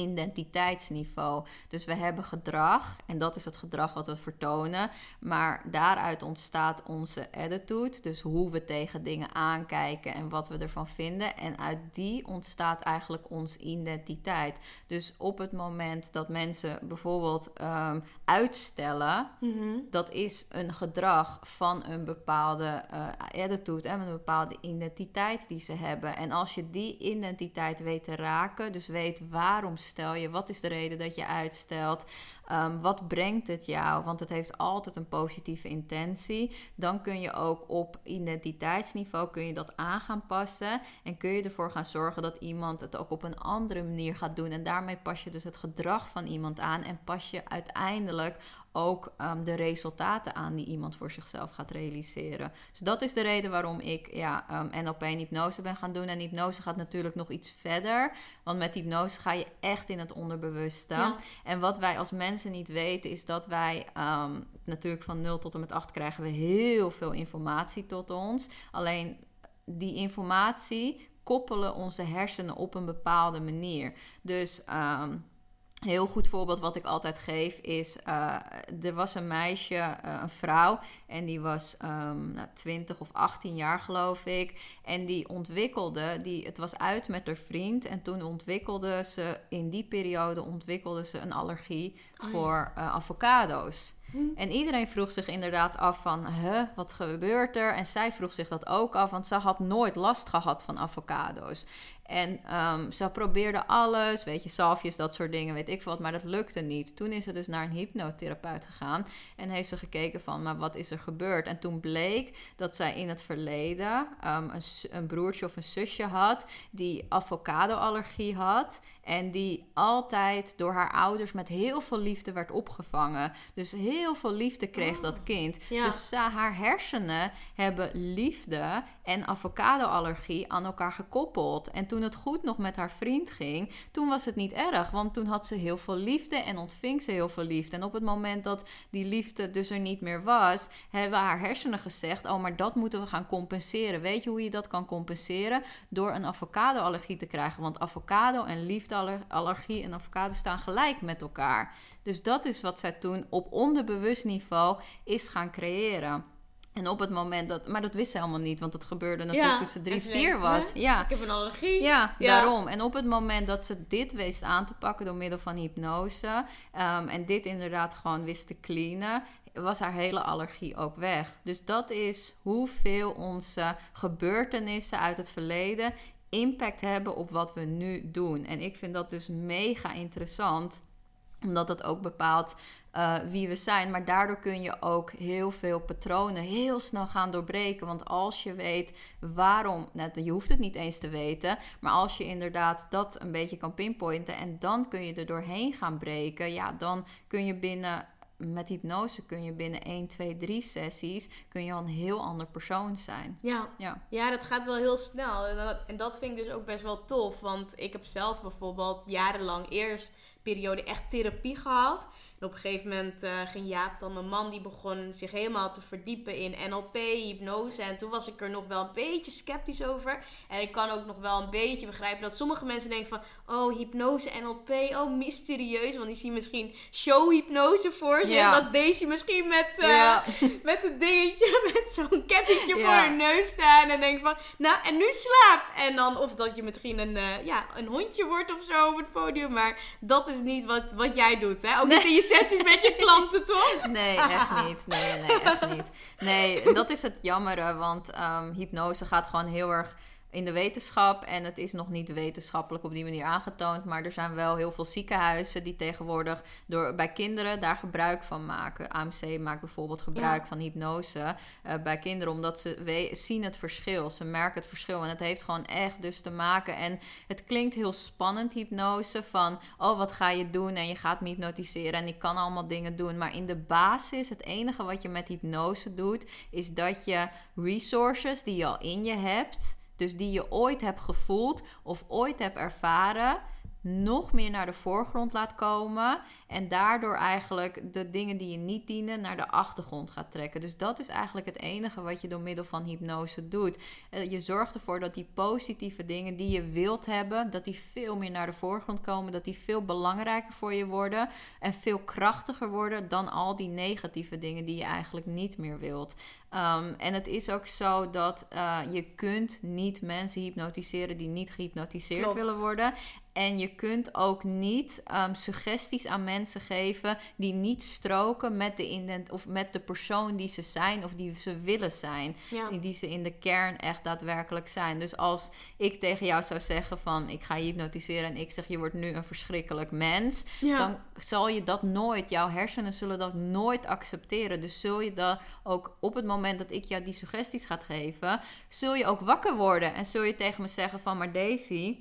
identiteitsniveau. Dus we hebben gedrag en dat is het gedrag wat we vertonen. Maar daaruit ontstaat onze attitude, dus hoe we tegen dingen aankijken en wat we ervan vinden. En uit die ontstaat eigenlijk onze identiteit. Dus op het moment dat mensen bijvoorbeeld ehm, uitstellen, mhm. dat is een gedrag van een bepaalde uh, attitude en een bepaalde identiteit die ze hebben. En als je die identiteit weet te raken, dus weet waarom stel je? Wat is de reden dat je uitstelt? Um, wat brengt het jou? Want het heeft altijd een positieve intentie. Dan kun je ook op identiteitsniveau kun je dat aan gaan passen. En kun je ervoor gaan zorgen dat iemand het ook op een andere manier gaat doen. En daarmee pas je dus het gedrag van iemand aan. En pas je uiteindelijk ook um, de resultaten aan die iemand voor zichzelf gaat realiseren. Dus dat is de reden waarom ik ja, um, ehm, NLP en hypnose ben gaan doen. En hypnose gaat natuurlijk nog iets verder. Want met hypnose ga je echt in het onderbewuste. En wat wij als mensen niet weten, is dat wij um, natuurlijk van 0 tot en met 8 krijgen we heel veel informatie tot ons. Alleen die informatie koppelen onze hersenen op een bepaalde manier. Dus um, Heel goed voorbeeld wat ik altijd geef is: uh, er was een meisje, uh, een vrouw, en die was um, nou, 20 of 18 jaar, geloof ik. En die ontwikkelde, die, het was uit met haar vriend. En toen ontwikkelde ze, in die periode ontwikkelde ze een allergie oh voor uh, avocado's. Hm. En iedereen vroeg zich inderdaad af van, huh, wat gebeurt er? En zij vroeg zich dat ook af, want ze had nooit last gehad van avocado's. En um, ze probeerde alles, weet je, salfjes, dat soort dingen, weet ik wat, maar dat lukte niet. Toen is ze dus naar een hypnotherapeut gegaan en heeft ze gekeken van, maar wat is er gebeurd? En toen bleek dat zij in het verleden um, een, een broertje of een zusje had die avocado-allergie had en die altijd door haar ouders met heel veel liefde werd opgevangen. Dus heel veel liefde kreeg, oh. dat kind. Dus haar hersenen hebben liefde en avocado-allergie aan elkaar gekoppeld. En toen het goed nog met haar vriend ging, toen was het niet erg. Want toen had ze heel veel liefde en ontving ze heel veel liefde. En op het moment dat die liefde dus er niet meer was, hebben haar hersenen gezegd: Oh, maar dat moeten we gaan compenseren. Weet je hoe je dat kan compenseren? Door een avocado-allergie te krijgen. Want avocado en liefdeallergie en avocado staan gelijk met elkaar. Dus dat is wat zij toen op onderbewust niveau is gaan creëren. En op het moment dat. Maar dat wist ze helemaal niet, want het gebeurde natuurlijk toen ze drie, vier was. Ja. Ik heb een allergie. Ja, daarom. En op het moment dat ze dit wist aan te pakken door middel van hypnose. Um, en dit inderdaad gewoon wist te cleanen. Was haar hele allergie ook weg. Dus dat is hoeveel onze gebeurtenissen uit het verleden impact hebben op wat we nu doen. En ik vind dat dus mega interessant omdat dat ook bepaalt uh, wie we zijn. Maar daardoor kun je ook heel veel patronen heel snel gaan doorbreken. Want als je weet waarom, nou, je hoeft het niet eens te weten, maar als je inderdaad dat een beetje kan pinpointen en dan kun je er doorheen gaan breken, ja, dan kun je binnen. Met hypnose kun je binnen 1, 2, 3 sessies kun je al een heel ander persoon zijn. Ja, ja. ja dat gaat wel heel snel. En dat, en dat vind ik dus ook best wel tof. Want ik heb zelf bijvoorbeeld jarenlang eerst periode echt therapie gehad op een gegeven moment uh, ging Jaap dan, mijn man, die begon zich helemaal te verdiepen in NLP, hypnose. En toen was ik er nog wel een beetje sceptisch over. En ik kan ook nog wel een beetje begrijpen dat sommige mensen denken van, oh, hypnose, NLP, oh, mysterieus. Want die zien misschien showhypnose voor zich. Ja. Dat deze misschien met, uh, (laughs) met een dingetje, (laughs) met zo'n kettingje voor hun neus staan. En denk van, nou, en nu slaap. En dan, of dat je misschien een, uh, ja, een hondje wordt of zo op het podium. Maar dat is niet wat, wat jij doet, hè? Ook niet in je sessies met je klanten, toch? (laughs) Nee, echt niet. Nee, nee, echt niet. Nee, dat is het jammere, want um, hypnose gaat gewoon heel erg in de wetenschap. En het is nog niet wetenschappelijk op die manier aangetoond. Maar er zijn wel heel veel ziekenhuizen die tegenwoordig door, bij kinderen daar gebruik van maken. AMC maakt bijvoorbeeld gebruik van hypnose uh, bij kinderen. Omdat ze we, zien het verschil. Ze merken het verschil. En het heeft gewoon echt dus te maken. En het klinkt heel spannend, hypnose. Van, oh, wat ga je doen? En je gaat me hypnotiseren. En ik kan allemaal dingen doen. Maar in de basis, het enige wat je met hypnose doet... is dat je resources die je al in je hebt dus die je ooit hebt gevoeld of ooit hebt ervaren, nog meer naar de voorgrond laat komen. En daardoor eigenlijk de dingen die je niet dienen naar de achtergrond gaat trekken. Dus dat is eigenlijk het enige wat je door middel van hypnose doet. Eh, je zorgt ervoor dat die positieve dingen die je wilt hebben, dat die veel meer naar de voorgrond komen. Dat die veel belangrijker voor je worden. En veel krachtiger worden dan al die negatieve dingen die je eigenlijk niet meer wilt. Um, en het is ook zo dat uh, je kunt niet mensen hypnotiseren die niet gehypnotiseerd willen worden. En je kunt ook niet um, suggesties aan mensen geven die niet stroken met de, ident of met de persoon die ze zijn of die ze willen zijn. Die ze in de kern echt daadwerkelijk zijn. Dus als ik tegen jou zou zeggen van ik ga je hypnotiseren en ik zeg je wordt nu een verschrikkelijk mens. Dan zal je dat nooit, jouw hersenen zullen dat nooit accepteren. Dus zul je dat ook op het moment dat ik jou die suggesties ga geven, zul je ook wakker worden. En zul je tegen me zeggen van maar Daisy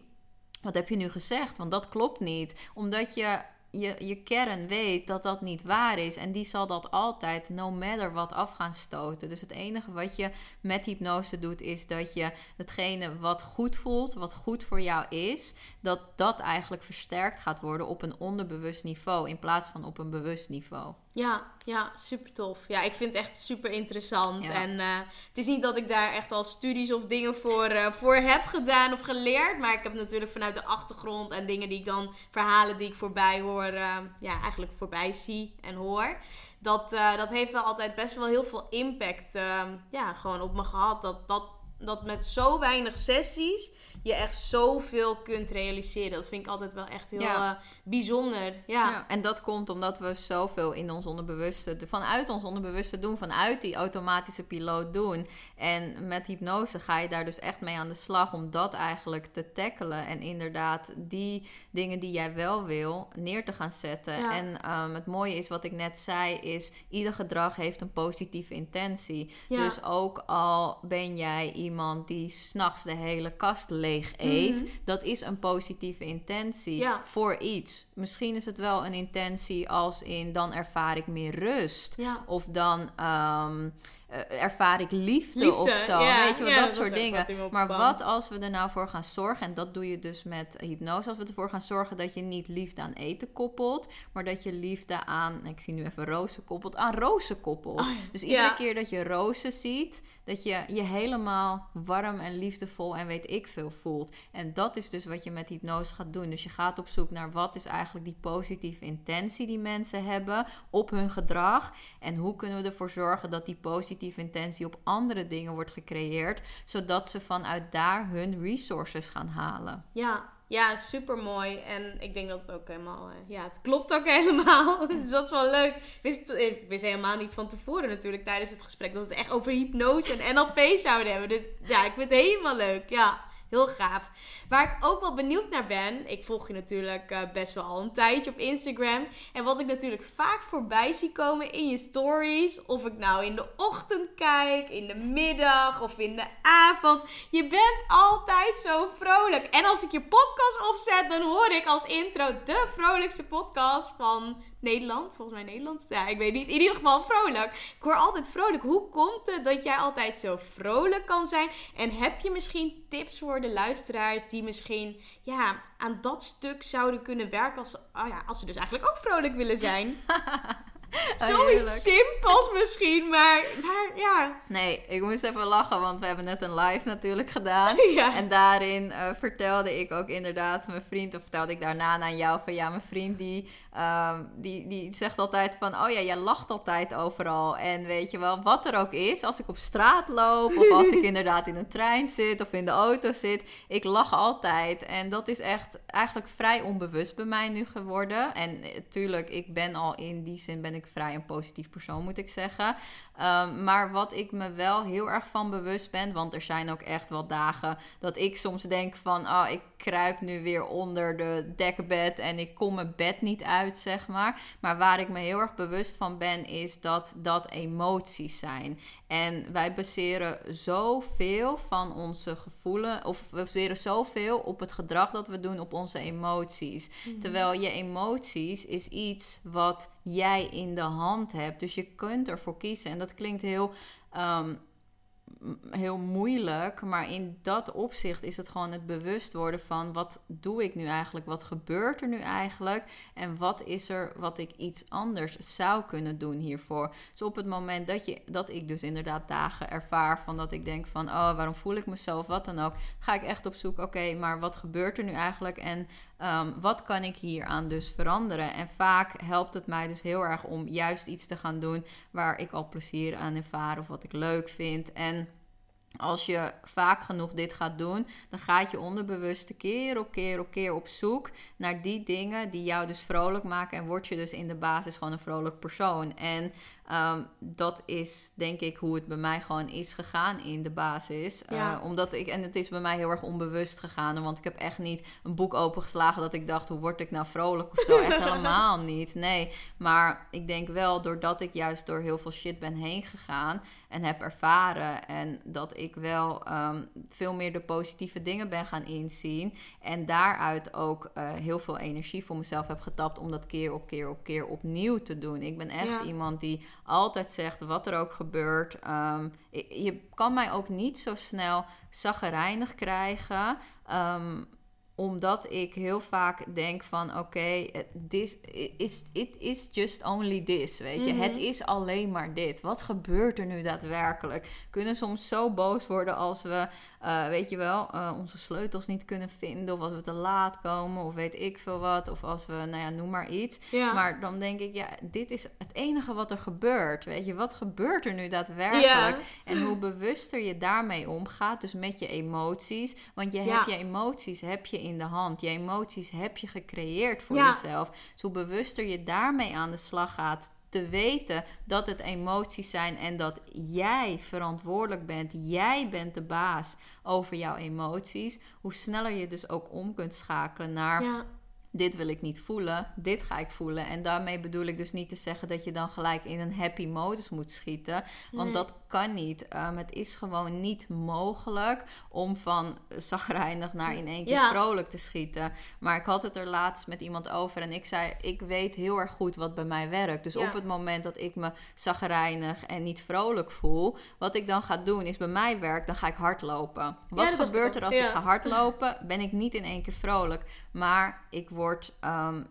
wat heb je nu gezegd? Want dat klopt niet. Omdat je je, je kern weet dat dat niet waar is. En die zal dat altijd, no matter wat, af gaan stoten. Dus het enige wat je met hypnose doet, is dat je hetgene wat goed voelt, wat goed voor jou is, dat dat eigenlijk versterkt gaat worden op een onderbewust niveau in plaats van op een bewust niveau. Ja, ja, super tof. Ja, ik vind het echt super interessant. En uh, het is niet dat ik daar echt al studies of dingen voor, uh, voor heb gedaan of geleerd. Maar ik heb natuurlijk vanuit de achtergrond en dingen die ik dan, verhalen die ik voorbij hoor, uh, ja, eigenlijk voorbij zie en hoor. Dat, dat heeft wel altijd best wel heel veel impact ja, gewoon op me gehad. Dat, dat, dat met zo weinig sessies je echt zoveel kunt realiseren. Dat vind ik altijd wel echt heel eh, bijzonder. Ja. ja. en dat komt omdat we zoveel in ons onderbewuste, vanuit ons onderbewuste doen, vanuit die automatische piloot doen. En met hypnose ga je daar dus echt mee aan de slag om dat eigenlijk te tackelen. En inderdaad, die dingen die jij wel wil, neer te gaan zetten. En um, het mooie is wat ik net zei, is ieder gedrag heeft een positieve intentie. Dus ook al ben jij iemand die s'nachts de hele kast leegt leeg eet, mhm. dat is een positieve intentie voor iets. Misschien is het wel een intentie als in dan ervaar ik meer rust. Of dan um, uh, ervaar ik liefde, of zo. weet je wel, dat, soort dingen. Maar wat als we er nou voor gaan zorgen, en dat doe je dus met hypnose, als we ervoor gaan zorgen dat je niet liefde aan eten koppelt, maar dat je liefde aan, ik zie nu even rozen koppelt, aan rozen koppelt. Oh dus iedere keer dat je rozen ziet, dat je je helemaal warm en liefdevol en weet ik veel voelt. En dat is dus wat je met hypnose gaat doen. Dus je gaat op zoek naar wat is eigenlijk die positieve intentie die mensen hebben op hun gedrag. En hoe kunnen we ervoor zorgen dat die positieve intentie op andere dingen wordt gecreëerd. Zodat ze vanuit daar hun resources gaan halen. Ja, ja, super mooi. En ik denk dat het ook helemaal. Eh, ja, het klopt ook (laughs) helemaal. dus dat is wel leuk. Ik wist, ik wist helemaal niet van tevoren natuurlijk tijdens het gesprek dat we het echt over hypnose en NLP zouden hebben. Dus ja, ik vind het helemaal leuk. Ja. Heel gaaf. Waar ik ook wel benieuwd naar ben. Ik volg je natuurlijk uh, best wel al een tijdje op Instagram. En wat ik natuurlijk vaak voorbij zie komen in je stories. Of ik nou in de ochtend kijk, in de middag of in de avond. Je bent altijd zo vrolijk. En als ik je podcast opzet, dan hoor ik als intro de vrolijkste podcast van Nederland, volgens mij Nederland. Ja, ik weet niet. In ieder geval vrolijk. Ik hoor altijd vrolijk. Hoe komt het dat jij altijd zo vrolijk kan zijn? En heb je misschien tips voor de luisteraars die misschien ja, aan dat stuk zouden kunnen werken als, oh ja, als ze dus eigenlijk ook vrolijk willen zijn? (laughs) Oh, (laughs) Zoiets simpels misschien, maar, maar ja. Nee, ik moest even lachen, want we hebben net een live natuurlijk gedaan. (laughs) En daarin uh, vertelde ik ook inderdaad mijn vriend, of vertelde ik daarna aan jou van ja, mijn vriend die Ehm, die, die zegt altijd van, oh ja, jij lacht altijd overal. En weet je wel, wat er ook is, als ik op straat loop of als ik (laughs) inderdaad in een trein zit of in de auto zit, ik lach altijd. En dat is echt eigenlijk vrij onbewust bij mij nu geworden. En natuurlijk, ik ben al in die zin ben ik vrij een positief persoon, moet ik zeggen. Ehm, maar wat ik me wel heel erg van bewust ben, want er zijn ook echt wel dagen dat ik soms denk van, oh, ik kruip nu weer onder de dekbed en ik kom mijn bed niet uit, zeg maar. Maar waar ik me heel erg bewust van ben, is dat dat emoties zijn. En wij baseren zoveel van onze gevoelens, of we baseren zoveel op het gedrag dat we doen op onze emoties. Mhm. Terwijl je emoties is iets wat jij in de hand hebt. Dus je kunt ervoor kiezen. En dat klinkt heel ehm, heel moeilijk. Maar in dat opzicht is het gewoon het bewust worden van wat doe ik nu eigenlijk? Wat gebeurt er nu eigenlijk? En wat is er wat ik iets anders zou kunnen doen hiervoor? Dus op het moment dat, je, dat ik dus inderdaad dagen ervaar van dat ik denk van oh, waarom voel ik mezelf? Wat dan ook. Ga ik echt op zoek, oké, maar wat gebeurt er nu eigenlijk? En um, wat kan ik hieraan dus veranderen? En vaak helpt het mij dus heel erg om juist iets te gaan doen waar ik al plezier aan ervaar of wat ik leuk vind. En als je vaak genoeg dit gaat doen, dan gaat je onderbewuste keer op keer op keer op zoek naar die dingen die jou dus vrolijk maken. En word je dus in de basis gewoon een vrolijk persoon. En Um, dat is denk ik hoe het bij mij gewoon is gegaan in de basis. Uh, omdat ik, en het is bij mij heel erg onbewust gegaan. Want ik heb echt niet een boek opengeslagen dat ik dacht, hoe word ik nou vrolijk of zo? Echt (laughs) helemaal niet. Nee. Maar ik denk wel, doordat ik juist door heel veel shit ben heen gegaan en heb ervaren. En dat ik wel um, veel meer de positieve dingen ben gaan inzien. En daaruit ook uh, heel veel energie voor mezelf heb getapt om dat keer op keer op keer opnieuw te doen. Ik ben echt iemand die altijd zegt wat er ook gebeurt. Um, je kan mij ook niet zo snel zaggerijnig krijgen. Um, omdat ik heel vaak denk van oké, okay, this is it is just only this, weet je. Het mhm. is alleen maar dit. Wat gebeurt er nu daadwerkelijk? Kunnen soms zo boos worden als we uh, weet je wel, uh, onze sleutels niet kunnen vinden. Of als we te laat komen. Of weet ik veel wat. Of als we, nou ja, noem maar iets. Maar dan denk ik, ja, dit is het enige wat er gebeurt. Weet je, wat gebeurt er nu daadwerkelijk? En hoe bewuster je daarmee omgaat. Dus met je emoties. Want je hebt je emoties heb je in de hand. Je emoties heb je gecreëerd voor jezelf. Dus hoe bewuster je daarmee aan de slag gaat te weten dat het emoties zijn en dat jij verantwoordelijk bent. Jij bent de baas over jouw emoties. Hoe sneller je dus ook om kunt schakelen naar. Dit wil ik niet voelen, dit ga ik voelen. En daarmee bedoel ik dus niet te zeggen dat je dan gelijk in een happy modus moet schieten. Want dat kan niet. Um, het is gewoon niet mogelijk om van zagrijnig naar in één keer vrolijk te schieten. Maar ik had het er laatst met iemand over en ik zei: Ik weet heel erg goed wat bij mij werkt. Dus op het moment dat ik me zagrijnig en niet vrolijk voel, wat ik dan ga doen is bij mij werkt, dan ga ik hardlopen. Wat gebeurt er als ik ga hardlopen? Ben ik niet in één keer vrolijk, maar ik word. Um,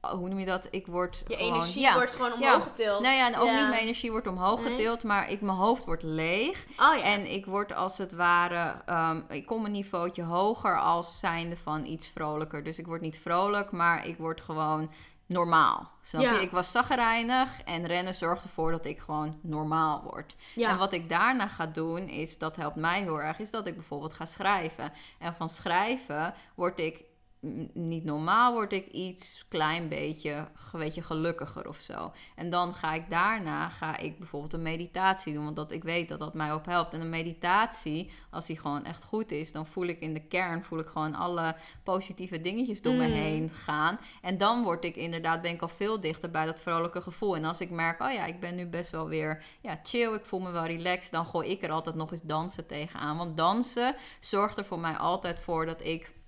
hoe noem je dat? Ik word je energie wordt gewoon omhoog getild. Nou ja, en ook niet mijn energie wordt omhoog getild, maar ik, mijn hoofd wordt leeg. Oh, ja. En ik word als het ware, um, ik kom een niveautje hoger als zijnde van iets vrolijker. Dus ik word niet vrolijk, maar ik word gewoon normaal. Snap je? Ik was zaggerijnig en rennen zorgt ervoor dat ik gewoon normaal word. En wat ik daarna ga doen, is dat helpt mij heel erg, is dat ik bijvoorbeeld ga schrijven. En van schrijven word ik niet normaal word ik iets klein beetje, weet je, gelukkiger of zo. En dan ga ik daarna ga ik bijvoorbeeld een meditatie doen, want dat ik weet dat dat mij op helpt. En een meditatie, als die gewoon echt goed is, dan voel ik in de kern voel ik gewoon alle positieve dingetjes door me mm. heen gaan. En dan word ik inderdaad ben ik al veel dichter bij dat vrolijke gevoel. En als ik merk, oh ja, ik ben nu best wel weer ja, chill, ik voel me wel relaxed, dan gooi ik er altijd nog eens dansen tegenaan. Want dansen zorgt er voor mij altijd voor dat ik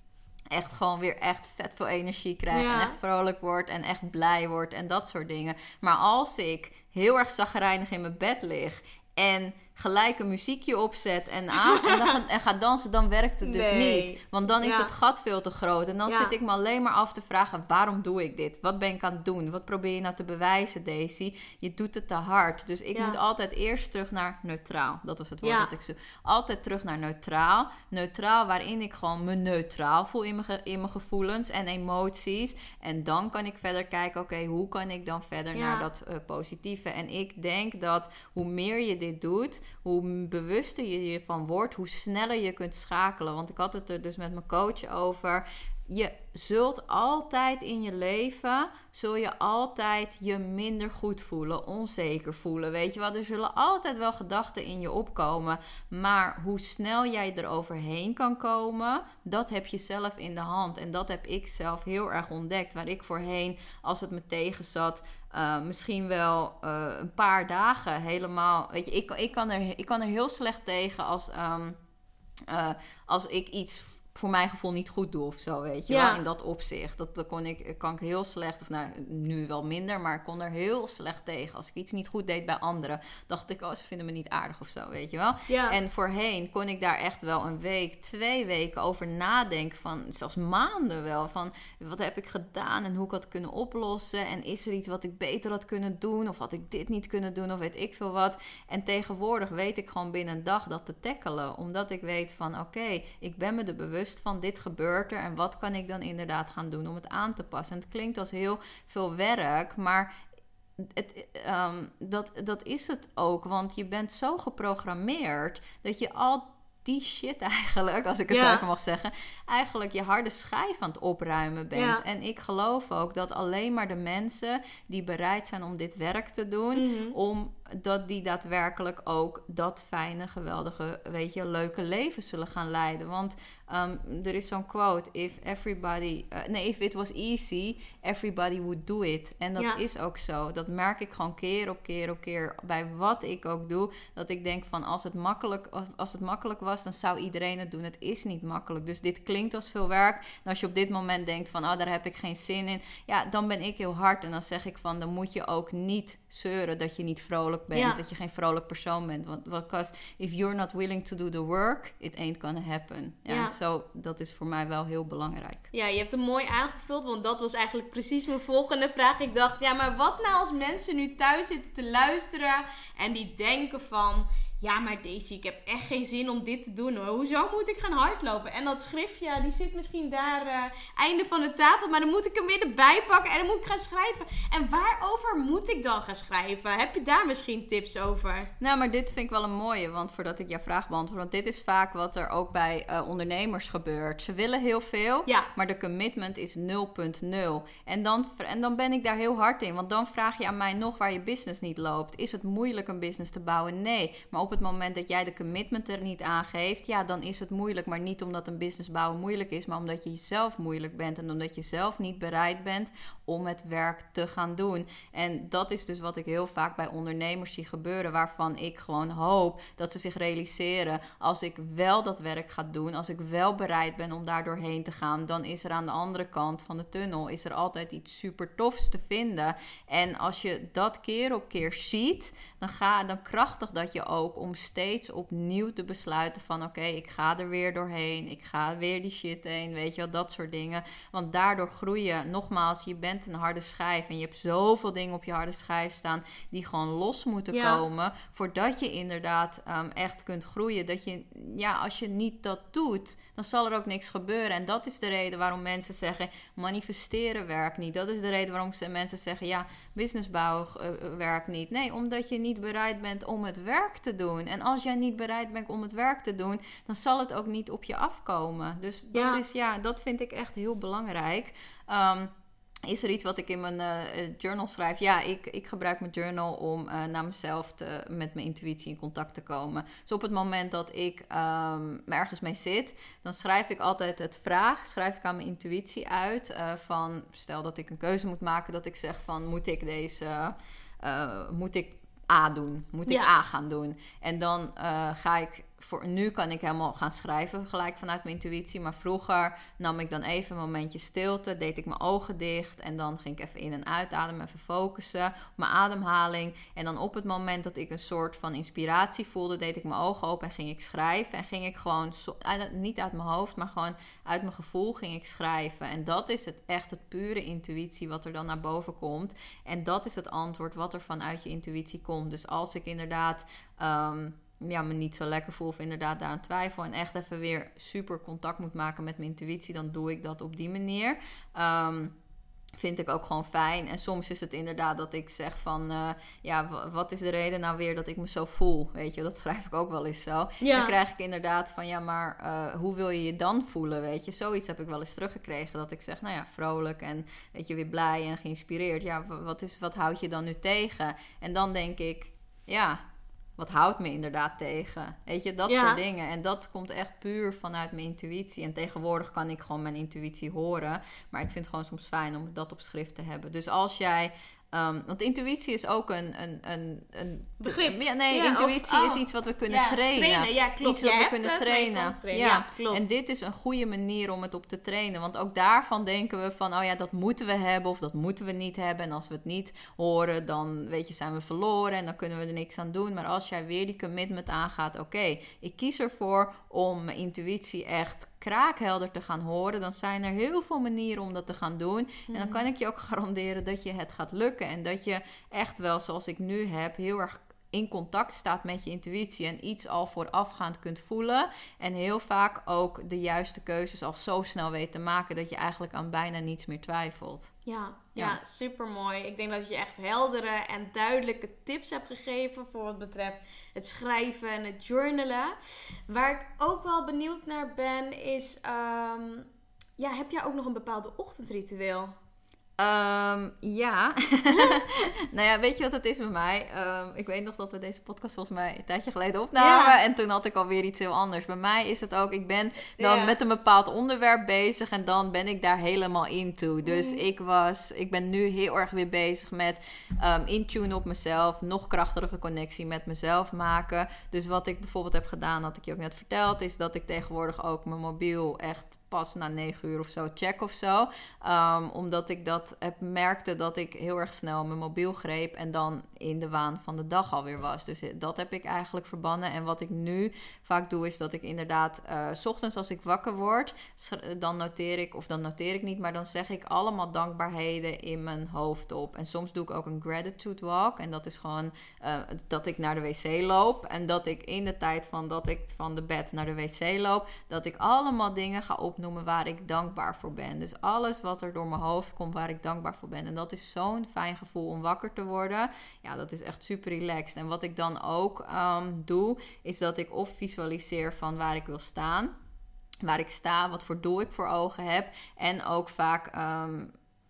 echt gewoon weer echt vet veel energie krijg. En echt vrolijk word en echt blij word en dat soort dingen. Maar als ik heel erg zagrijnig in mijn bed lig en gelijk een muziekje opzet en, aan, (laughs) en, dan en gaat dansen, dan werkt het dus niet. Want dan is het gat veel te groot. En dan zit ik me alleen maar af te vragen: waarom doe ik dit? Wat ben ik aan het doen? Wat probeer je nou te bewijzen, Daisy? Je doet het te hard. Dus ik moet altijd eerst terug naar neutraal. Dat was het woord dat ik zo. Altijd terug naar neutraal. Neutraal, waarin ik gewoon me neutraal voel in mijn, in mijn gevoelens en emoties. En dan kan ik verder kijken: oké, hoe kan ik dan verder naar dat uh, positieve? En ik denk dat hoe meer je dit doet, hoe bewuster je je van wordt, hoe sneller je kunt schakelen. Want ik had het er dus met mijn coach over. Je zult altijd in je leven, zul je altijd je minder goed voelen, onzeker voelen. Weet je wel, er zullen altijd wel gedachten in je opkomen. Maar hoe snel jij er overheen kan komen, dat heb je zelf in de hand. En dat heb ik zelf heel erg ontdekt. Waar ik voorheen, als het me tegen zat, uh, misschien wel uh, een paar dagen helemaal. Weet je, ik, ik, kan, er, ik kan er heel slecht tegen als, um, uh, als ik iets voor mijn gevoel niet goed doe of zo, weet je wel, in dat opzicht. Dat, dat kon ik, kan ik heel slecht, of nou, nu wel minder, maar ik kon er heel slecht tegen. Als ik iets niet goed deed bij anderen, dacht ik, oh, ze vinden me niet aardig of zo, weet je wel. Ja. En voorheen kon ik daar echt wel een week, twee weken over nadenken, van zelfs maanden wel, van wat heb ik gedaan en hoe ik had kunnen oplossen en is er iets wat ik beter had kunnen doen of had ik dit niet kunnen doen of weet ik veel wat. En tegenwoordig weet ik gewoon binnen een dag dat te tackelen, omdat ik weet van, oké, ik ben me er bewust van dit gebeurt er en wat kan ik dan inderdaad gaan doen om het aan te passen. En het klinkt als heel veel werk, maar het, um, dat, dat is het ook. Want je bent zo geprogrammeerd dat je al die shit (laughs) eigenlijk, als ik het zo mag zeggen, eigenlijk je harde schijf aan het opruimen bent. En ik geloof ook dat alleen maar de mensen die bereid zijn om dit werk te doen, mhm. om dat die daadwerkelijk ook dat fijne, geweldige, weet je, leuke leven zullen gaan leiden. Want um, er is zo'n quote: If everybody, uh, nee, if it was easy, everybody would do it. En dat is ook zo. Dat merk ik gewoon keer op keer op keer bij wat ik ook doe. Dat ik denk van als het makkelijk, als het makkelijk was, dan zou iedereen het doen. Het is niet makkelijk. Dus dit klinkt als veel werk. En als je op dit moment denkt van, oh, daar heb ik geen zin in, ja, dan ben ik heel hard. En dan zeg ik van, dan moet je ook niet zeuren dat je niet vrolijk bent, dat je geen vrolijk persoon bent. Want because if you're not willing to do the work, it ain't gonna happen. Ja, zo dat is voor mij wel heel belangrijk. Ja, je hebt hem mooi aangevuld, want dat was eigenlijk precies mijn volgende vraag. Ik dacht, ja, maar wat nou als mensen nu thuis zitten te luisteren en die denken van ja, maar Daisy, ik heb echt geen zin om dit te doen hoor. Hoezo moet ik gaan hardlopen? En dat schriftje, die zit misschien daar uh, einde van de tafel. Maar dan moet ik hem weer erbij pakken en dan moet ik gaan schrijven. En waarover moet ik dan gaan schrijven? Heb je daar misschien tips over? Nou, maar dit vind ik wel een mooie. Want voordat ik jouw vraag beantwoord. Want dit is vaak wat er ook bij uh, ondernemers gebeurt. Ze willen heel veel, ja. maar de commitment is 0.0. En dan, en dan ben ik daar heel hard in. Want dan vraag je aan mij nog waar je business niet loopt. Is het moeilijk een business te bouwen? Nee. Maar op het moment dat jij de commitment er niet aan geeft, ja, dan is het moeilijk. Maar niet omdat een business bouwen moeilijk is, maar omdat je jezelf moeilijk bent en omdat je zelf niet bereid bent om het werk te gaan doen. En dat is dus wat ik heel vaak bij ondernemers zie gebeuren, waarvan ik gewoon hoop dat ze zich realiseren: als ik wel dat werk ga doen, als ik wel bereid ben om daar doorheen te gaan, dan is er aan de andere kant van de tunnel is er altijd iets super tofs te vinden. En als je dat keer op keer ziet, dan, ga, dan krachtig dat je ook om steeds opnieuw te besluiten van oké, ik ga er weer doorheen, ik ga weer die shit heen, weet je wel, dat soort dingen. Want daardoor groei je, nogmaals, je bent een harde schijf en je hebt zoveel dingen op je harde schijf staan die gewoon los moeten komen, voordat je inderdaad ehm, echt kunt groeien. Dat je, ja, als je niet dat doet, dan zal er ook niks gebeuren. En dat is de reden waarom mensen zeggen: manifesteren werkt niet. Dat is de reden waarom mensen zeggen: ja, businessbouw uh, werkt niet. Nee, omdat je niet bereid bent om het werk te doen. En als jij niet bereid bent om het werk te doen, dan zal het ook niet op je afkomen. Dus dat, Is, ja, dat vind ik echt heel belangrijk. Um, is er iets wat ik in mijn uh, journal schrijf? Ja, ik, ik gebruik mijn journal om uh, naar mezelf te, met mijn intuïtie in contact te komen. Dus op het moment dat ik um, ergens mee zit, dan schrijf ik altijd het vraag, schrijf ik aan mijn intuïtie uit. Uh, van stel dat ik een keuze moet maken, dat ik zeg van moet ik deze, moet ik A doen? Moet ik A gaan doen? En dan ga ik voor nu kan ik helemaal gaan schrijven gelijk vanuit mijn intuïtie. Maar vroeger nam ik dan even een momentje stilte, deed ik mijn ogen dicht en dan ging ik even in en uitademen, even focussen op mijn ademhaling. En dan op het moment dat ik een soort van inspiratie voelde, deed ik mijn ogen open en ging ik schrijven. En ging ik gewoon, niet uit mijn hoofd, maar gewoon uit mijn gevoel ging ik schrijven. En dat is het echt het pure intuïtie wat er dan naar boven komt. En dat is het antwoord wat er vanuit je intuïtie komt. Dus als ik inderdaad... Ehm, ja, me niet zo lekker voel of inderdaad daar aan twijfel en echt even weer super contact moet maken met mijn intuïtie, dan doe ik dat op die manier. Um, vind ik ook gewoon fijn. En soms is het inderdaad dat ik zeg van... Uh, ja, wat is de reden nou weer dat ik me zo voel? Weet je, dat schrijf ik ook wel eens zo. Ja. Dan krijg ik inderdaad van... ja, maar uh, hoe wil je je dan voelen? Weet je, zoiets heb ik wel eens teruggekregen. Dat ik zeg, nou ja, vrolijk en weet je, weer blij en geïnspireerd. Ja, wat, is, wat houd je dan nu tegen? En dan denk ik, ja, wat houdt me inderdaad tegen? Weet je, dat soort dingen. En dat komt echt puur vanuit mijn intuïtie. En tegenwoordig kan ik gewoon mijn intuïtie horen. Maar ik vind het gewoon soms fijn om dat op schrift te hebben. Dus als jij Um, want intuïtie is ook een, een, een, een begrip. Ja, nee, intuïtie is oh. iets wat we kunnen ja, trainen. trainen. Ja, klopt. Iets wat we kunnen trainen. trainen. Ja. klopt. En dit is een goede manier om het op te trainen. Want ook daarvan denken we van, oh ja, dat moeten we hebben of dat moeten we niet hebben. En als we het niet horen, dan weet je, zijn we verloren en dan kunnen we er niks aan doen. Maar als jij weer die commitment aangaat, oké, ik kies ervoor om mijn intuïtie echt kraakhelder te gaan horen, dan zijn er heel veel manieren om dat te gaan doen. En dan mhm. kan ik je ook (laughs) garanderen dat je het gaat lukken. En dat je echt wel, zoals ik nu heb, heel erg in contact staat met je intuïtie en iets al voorafgaand kunt voelen. En heel vaak ook de juiste keuzes al zo snel weet te maken dat je eigenlijk aan bijna niets meer twijfelt. Ja, ja. ja super mooi. Ik denk dat je echt heldere en duidelijke tips hebt gegeven voor wat betreft het schrijven en het journalen. Waar ik ook wel benieuwd naar ben is, ehm, ja, heb jij ook nog een bepaalde ochtendritueel? Um, ja. (laughs) nou ja, weet je wat het is met mij? Um, ik weet nog dat we deze podcast volgens mij een tijdje geleden opnamen. En toen had ik alweer iets heel anders. Bij mij is het ook, ik ben dan met een bepaald onderwerp bezig. En dan ben ik daar helemaal into. Dus mm. ik was, ik ben nu heel erg weer bezig met um, intune op mezelf. Nog krachtige connectie met mezelf maken. Dus wat ik bijvoorbeeld heb gedaan, had ik je ook net verteld, is dat ik tegenwoordig ook mijn mobiel echt pas na negen uur of zo check of zo. Um, omdat ik dat heb, merkte dat ik heel erg snel mijn mobiel greep en dan in de waan van de dag alweer was. Dus dat heb ik eigenlijk verbannen. En wat ik nu vaak doe, is dat ik inderdaad, uh, s ochtends als ik wakker word, dan noteer ik, of dan noteer ik niet, maar dan zeg ik allemaal dankbaarheden in mijn hoofd op. En soms doe ik ook een gratitude walk. En dat is gewoon dat ik naar de wc loop. En dat ik in de tijd van dat ik van de bed naar de wc loop, dat ik allemaal dingen ga opnemen noemen waar ik dankbaar voor ben. Dus alles wat er door mijn hoofd komt waar ik dankbaar voor ben. En dat is zo'n fijn gevoel om wakker te worden. Ja, dat is echt super relaxed. En wat ik dan ook ehm, doe, is dat ik of visualiseer van waar ik wil staan. Waar ik sta, wat voor doel ik voor ogen heb. En ook vaak. Ehm,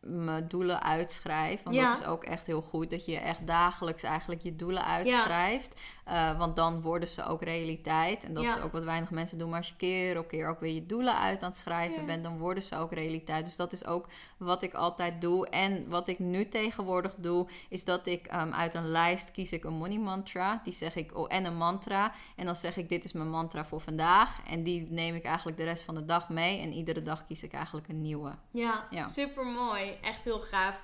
mijn doelen uitschrijf. Want dat is ook echt heel goed. Dat je echt dagelijks eigenlijk je doelen uitschrijft. Uh, want dan worden ze ook realiteit. En dat is ook wat weinig mensen doen. Maar als je keer op keer ook weer je doelen uit aan het schrijven bent, dan worden ze ook realiteit. Dus dat is ook wat ik altijd doe. En wat ik nu tegenwoordig doe, is dat ik um, uit een lijst kies ik een money mantra. Die zeg ik, oh, en een mantra. En dan zeg ik, dit is mijn mantra voor vandaag. En die neem ik eigenlijk de rest van de dag mee. En iedere dag kies ik eigenlijk een nieuwe. Ja, ja. super mooi. Echt heel gaaf.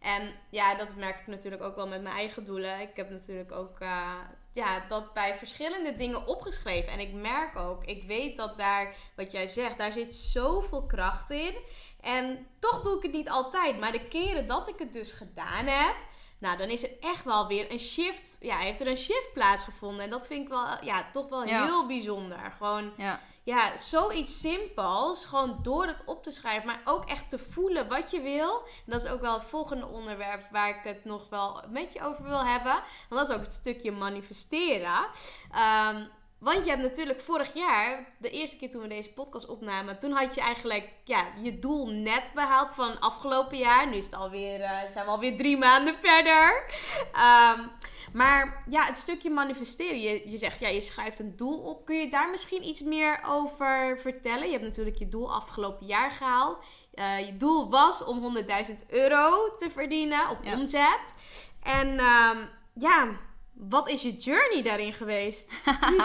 En ja, dat merk ik natuurlijk ook wel met mijn eigen doelen. Ik heb natuurlijk ook uh, ja, dat bij verschillende dingen opgeschreven. En ik merk ook, ik weet dat daar, wat jij zegt, daar zit zoveel kracht in. En toch doe ik het niet altijd. Maar de keren dat ik het dus gedaan heb, nou, dan is er echt wel weer een shift. Ja, heeft er een shift plaatsgevonden. En dat vind ik wel, ja, toch wel heel bijzonder. Gewoon, ja. ja, zoiets simpels. Gewoon door het op te schrijven, maar ook echt te voelen wat je wil. En dat is ook wel het volgende onderwerp waar ik het nog wel met je over wil hebben. Want dat is ook het stukje manifesteren. Um, want je hebt natuurlijk vorig jaar, de eerste keer toen we deze podcast opnamen, toen had je eigenlijk ja, je doel net behaald van afgelopen jaar. Nu is het alweer, uh, zijn we alweer drie maanden verder. Ehm, maar ja, het stukje manifesteren. Je, je zegt, ja, je schrijft een doel op. Kun je daar misschien iets meer over vertellen? Je hebt natuurlijk je doel afgelopen jaar gehaald. Uh, je doel was om 100.000 euro te verdienen, of omzet. En um, ja, wat is je journey daarin geweest?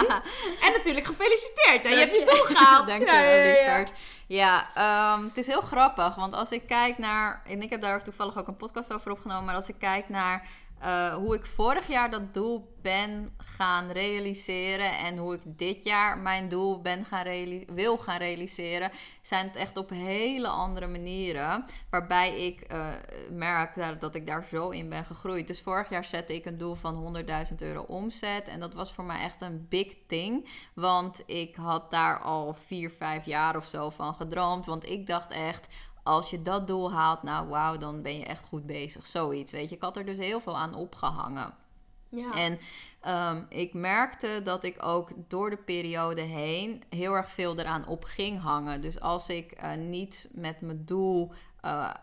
(laughs) en natuurlijk gefeliciteerd. Hè? Je hebt je doel gehaald. Dank je wel, lieverd. Ja, ehm, het is heel grappig. Want als ik kijk naar... En ik heb daar toevallig ook een podcast over opgenomen. Maar als ik kijk naar uh, hoe ik vorig jaar dat doel ben gaan realiseren en hoe ik dit jaar mijn doel ben gaan wil gaan realiseren, zijn het echt op hele andere manieren. Waarbij ik uh, merk dat ik daar zo in ben gegroeid. Dus vorig jaar zette ik een doel van 100.000 euro omzet. En dat was voor mij echt een big thing. Want ik had daar al 4, 5 jaar of zo van gedroomd. Want ik dacht echt als je dat doel haalt, nou wauw, dan ben je echt goed bezig. Zoiets, weet je. Ik had er dus heel veel aan opgehangen. Ja. En um, ik merkte dat ik ook door de periode heen heel erg veel eraan op ging hangen. Dus als ik uh, niet met mijn doel uh,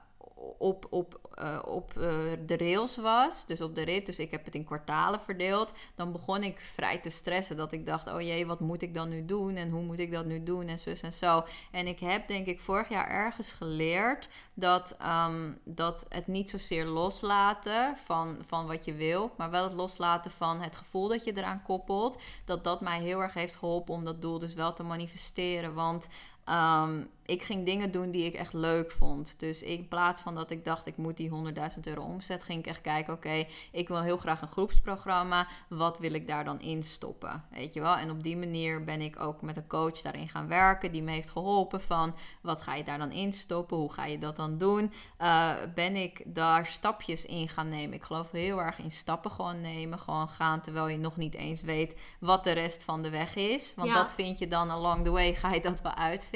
op, op, uh, op uh, de rails was, dus op de rit, dus ik heb het in kwartalen verdeeld, dan begon ik vrij te stressen. Dat ik dacht, oh jee, wat moet ik dan nu doen en hoe moet ik dat nu doen en zus en zo. En ik heb denk ik vorig jaar ergens geleerd dat, um, dat het niet zozeer loslaten van, van wat je wil, maar wel het loslaten van het gevoel dat je eraan koppelt, dat dat mij heel erg heeft geholpen om dat doel dus wel te manifesteren. Want um, ik ging dingen doen die ik echt leuk vond. Dus in plaats van dat ik dacht, ik moet die 100.000 euro omzet, ging ik echt kijken, oké, ik wil heel graag een groepsprogramma. Wat wil ik daar dan in stoppen? Weet je wel? En op die manier ben ik ook met een coach daarin gaan werken, die me heeft geholpen van, wat ga je daar dan in stoppen? Hoe ga je dat dan doen? Uh, ben ik daar stapjes in gaan nemen? Ik geloof heel erg in stappen gewoon nemen, gewoon gaan, terwijl je nog niet eens weet wat de rest van de weg is. Want dat vind je dan along the way, ga je dat wel uitvinden.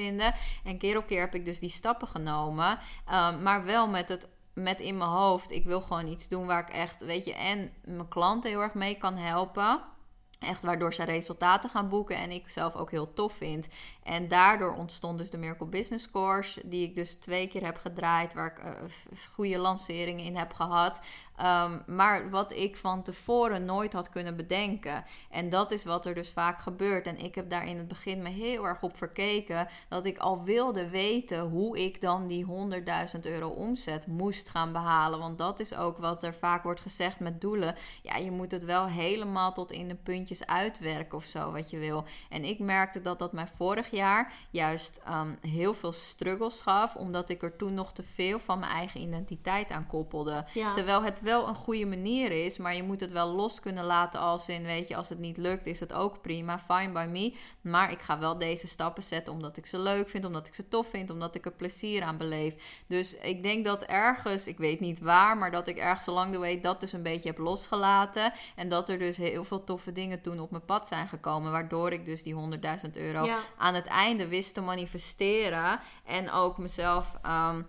En keer op keer heb ik dus die stappen genomen. Um, maar wel met het met in mijn hoofd. Ik wil gewoon iets doen waar ik echt, weet je, en mijn klanten heel erg mee kan helpen. Echt waardoor ze resultaten gaan boeken en ik zelf ook heel tof vind. En daardoor ontstond dus de Miracle Business Course, die ik dus twee keer heb gedraaid, waar ik uh, goede lanceringen in heb gehad. Ehm, maar wat ik van tevoren nooit had kunnen bedenken. En dat is wat er dus vaak gebeurt. En ik heb daar in het begin me heel erg op verkeken. Dat ik al wilde weten hoe ik dan die 100.000 euro omzet moest gaan behalen. Want dat is ook wat er vaak wordt gezegd met doelen. Ja, je moet het wel helemaal tot in de puntjes uitwerken of zo wat je wil. En ik merkte dat dat mij vorig jaar juist um, heel veel struggles gaf. Omdat ik er toen nog te veel van mijn eigen identiteit aan koppelde. Terwijl het wel een goede manier is, maar je moet het wel los kunnen laten als in, weet je, als het niet lukt, is het ook prima, fine by me. Maar ik ga wel deze stappen zetten omdat ik ze leuk vind, omdat ik ze tof vind, omdat ik er plezier aan beleef. Dus ik denk dat ergens, ik weet niet waar, maar dat ik ergens along the way dat dus een beetje heb losgelaten. En dat er dus heel veel toffe dingen toen op mijn pad zijn gekomen, waardoor ik dus die 100.000 euro aan het einde wist te manifesteren en ook mezelf. Um,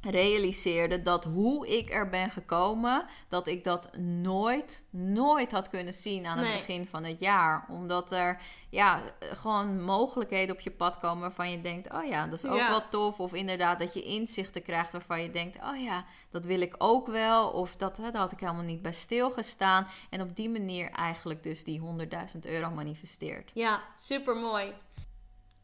realiseerde dat hoe ik er ben gekomen, dat ik dat nooit, nooit had kunnen zien aan het begin van het jaar. Omdat er ja, gewoon mogelijkheden op je pad komen waarvan je denkt: oh ja, dat is ook wel tof. Of inderdaad dat je inzichten krijgt waarvan je denkt: oh ja, dat wil ik ook wel. Of dat, hè, daar had ik helemaal niet bij stilgestaan. En op die manier eigenlijk dus die 100.000 euro manifesteert. Ja, super mooi.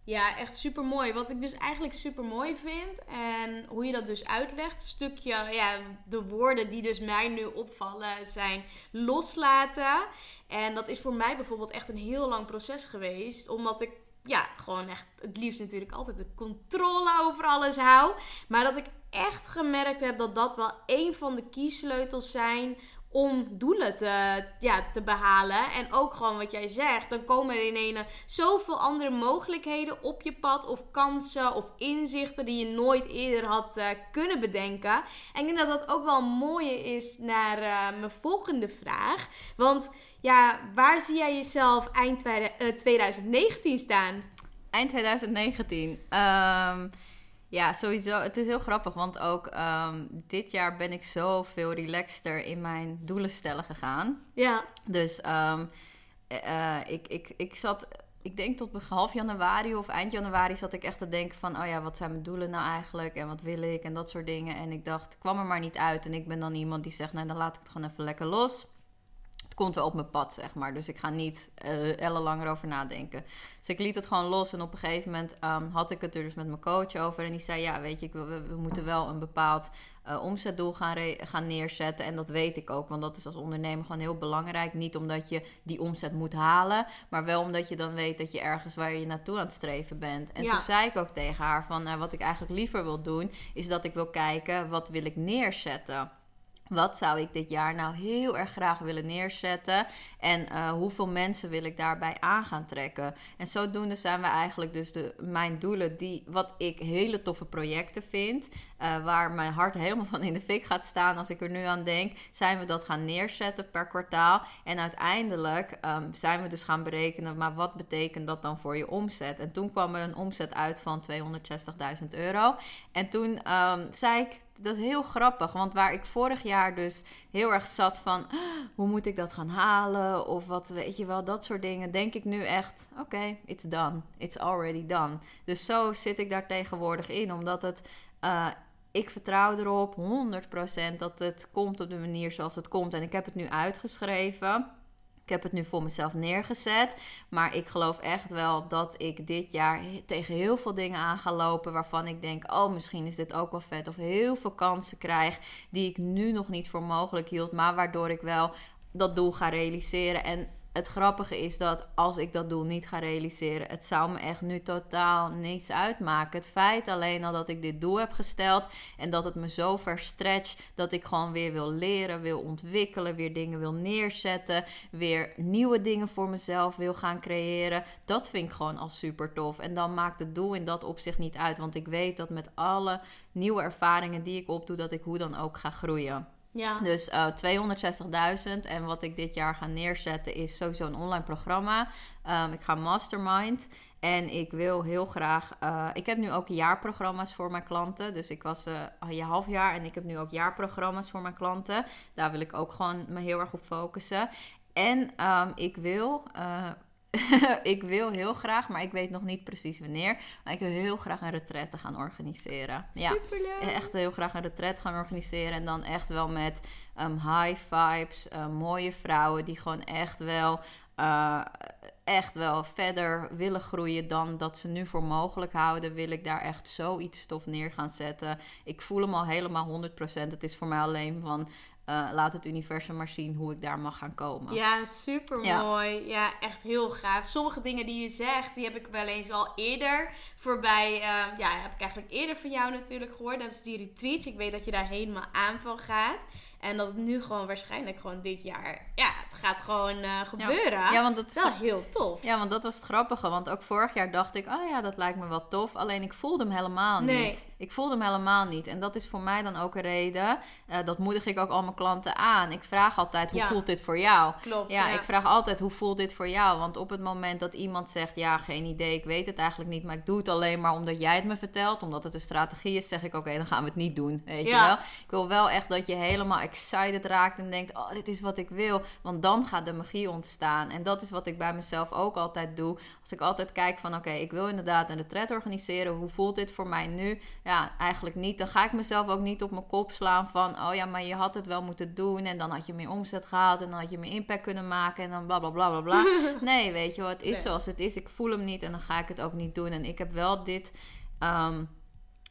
Ja, echt super mooi. Wat ik dus eigenlijk super mooi vind en hoe je dat dus uitlegt, stukje, ja, de woorden die dus mij nu opvallen zijn loslaten. En dat is voor mij bijvoorbeeld echt een heel lang proces geweest, omdat ik ja, gewoon echt het liefst natuurlijk altijd de controle over alles hou. Maar dat ik echt gemerkt heb dat dat wel een van de kiesleutels zijn om doelen te, ja, te behalen. En ook gewoon wat jij zegt, dan komen er ineens zoveel andere mogelijkheden op je pad, of kansen of inzichten die je nooit eerder had uh, kunnen bedenken. En ik denk dat dat ook wel een mooie is naar uh, mijn volgende vraag. Want ja, waar zie jij jezelf eind 2019 eh, staan? Eind 2019. Um ja, sowieso. Het is heel grappig, want ook um, dit jaar ben ik zoveel relaxter in mijn doelen stellen gegaan. Ja. Dus um, uh, ik, ik, ik zat, ik denk tot half januari of eind januari zat ik echt te denken van, oh ja, wat zijn mijn doelen nou eigenlijk en wat wil ik en dat soort dingen. En ik dacht, kwam er maar niet uit. En ik ben dan iemand die zegt, nou dan laat ik het gewoon even lekker los komt wel op mijn pad, zeg maar. Dus ik ga niet uh, ellenlang erover nadenken. Dus ik liet het gewoon los. En op een gegeven moment um, had ik het er dus met mijn coach over. En die zei, ja, weet je, we, we moeten wel een bepaald uh, omzetdoel gaan, gaan neerzetten. En dat weet ik ook, want dat is als ondernemer gewoon heel belangrijk. Niet omdat je die omzet moet halen, maar wel omdat je dan weet dat je ergens waar je naartoe aan het streven bent. En toen zei ik ook tegen haar van, uh, wat ik eigenlijk liever wil doen, is dat ik wil kijken, wat wil ik neerzetten. Wat zou ik dit jaar nou heel erg graag willen neerzetten? En uh, hoeveel mensen wil ik daarbij aan gaan trekken? En zodoende zijn we eigenlijk dus de, mijn doelen, die, wat ik hele toffe projecten vind. Uh, waar mijn hart helemaal van in de fik gaat staan als ik er nu aan denk. Zijn we dat gaan neerzetten per kwartaal. En uiteindelijk um, zijn we dus gaan berekenen, maar wat betekent dat dan voor je omzet? En toen kwam er een omzet uit van 260.000 euro. En toen um, zei ik dat is heel grappig. Want waar ik vorig jaar dus heel erg zat van... Ah, hoe moet ik dat gaan halen? Of wat, weet je wel, dat soort dingen. Denk ik nu echt, oké, it's done. It's already done. Dus zo zit ik daar tegenwoordig in. Omdat het... Uh, ik vertrouw erop 100% dat het komt op de manier zoals het komt. En ik heb het nu uitgeschreven. Ik heb het nu voor mezelf neergezet. Maar ik geloof echt wel dat ik dit jaar tegen heel veel dingen aan ga lopen. Waarvan ik denk: oh, misschien is dit ook wel vet. Of heel veel kansen krijg die ik nu nog niet voor mogelijk hield. Maar waardoor ik wel dat doel ga realiseren. En het grappige is dat als ik dat doel niet ga realiseren, het zou me echt nu totaal niets uitmaken. Het feit alleen al dat ik dit doel heb gesteld en dat het me zo ver stretch dat ik gewoon weer wil leren, wil ontwikkelen, weer dingen wil neerzetten, weer nieuwe dingen voor mezelf wil gaan creëren. Dat vind ik gewoon al super tof. En dan maakt het doel in dat opzicht niet uit, want ik weet dat met alle nieuwe ervaringen die ik opdoe, dat ik hoe dan ook ga groeien. Ja. Dus uh, eh, 260.000. En wat ik dit jaar ga neerzetten is sowieso een online programma. Um, ik ga mastermind. En ik wil heel graag. Uh, ik heb nu ook jaarprogramma's voor mijn klanten. Dus ik was uh, een half jaar en ik heb nu ook jaarprogramma's voor mijn klanten. Daar wil ik ook gewoon me heel erg op focussen. En um, ik wil (laughs) ik wil heel graag, maar ik weet nog niet precies wanneer. Maar ik wil heel graag een retraite gaan organiseren. Superleuk. Ja, echt heel graag een retraite gaan organiseren. En dan echt wel met um, high vibes, uh, mooie vrouwen die gewoon echt wel. Uh, echt wel verder willen groeien dan dat ze nu voor mogelijk houden, wil ik daar echt zoiets tof neer gaan zetten. Ik voel hem al helemaal 100%. Het is voor mij alleen van uh, laat het universum maar zien hoe ik daar mag gaan komen. Ja, super mooi. Ja. echt heel gaaf. Sommige dingen die je zegt, die heb ik wel eens al eerder voorbij. Uh, ja, heb ik eigenlijk eerder van jou natuurlijk gehoord. Dat is die retreats. Ik weet dat je daar helemaal aan van gaat. En dat het nu gewoon waarschijnlijk gewoon dit jaar, ja, het gaat gewoon uh, gebeuren. Ja, ja, want dat is wel heel tof. Ja, want dat was het grappige. Want ook vorig jaar dacht ik, oh ja, dat lijkt me wel tof. Alleen ik voelde hem helemaal nee. niet. Ik voelde hem helemaal niet. En dat is voor mij dan ook een reden. Uh, dat moedig ik ook al mijn klanten aan. Ik vraag altijd, hoe voelt dit voor jou? Klopt. Ja, ik vraag altijd, hoe voelt dit voor jou? Want op het moment dat iemand zegt, ja, geen idee, ik weet het eigenlijk niet, maar ik doe het alleen maar omdat jij het me vertelt, omdat het een strategie is, zeg ik, oké, dan gaan we het niet doen. Weet je wel? Ik wil wel echt dat je helemaal excited raakt en denkt: Oh, dit is wat ik wil. Want dan gaat de magie ontstaan. En dat is wat ik bij mezelf ook altijd doe. Als ik altijd kijk van: Oké, ik wil inderdaad een retret organiseren. Hoe voelt dit voor mij nu? Ja, eigenlijk niet. Dan ga ik mezelf ook niet op mijn kop slaan van: Oh ja, maar je had het wel moeten doen. En dan had je meer omzet gehaald. En dan had je meer impact kunnen maken. En dan bla bla bla bla bla. (laughs) nee, weet je wat? Het is zoals het is. Ik voel hem niet en dan ga ik het ook niet doen. En ik heb wel dit. Um,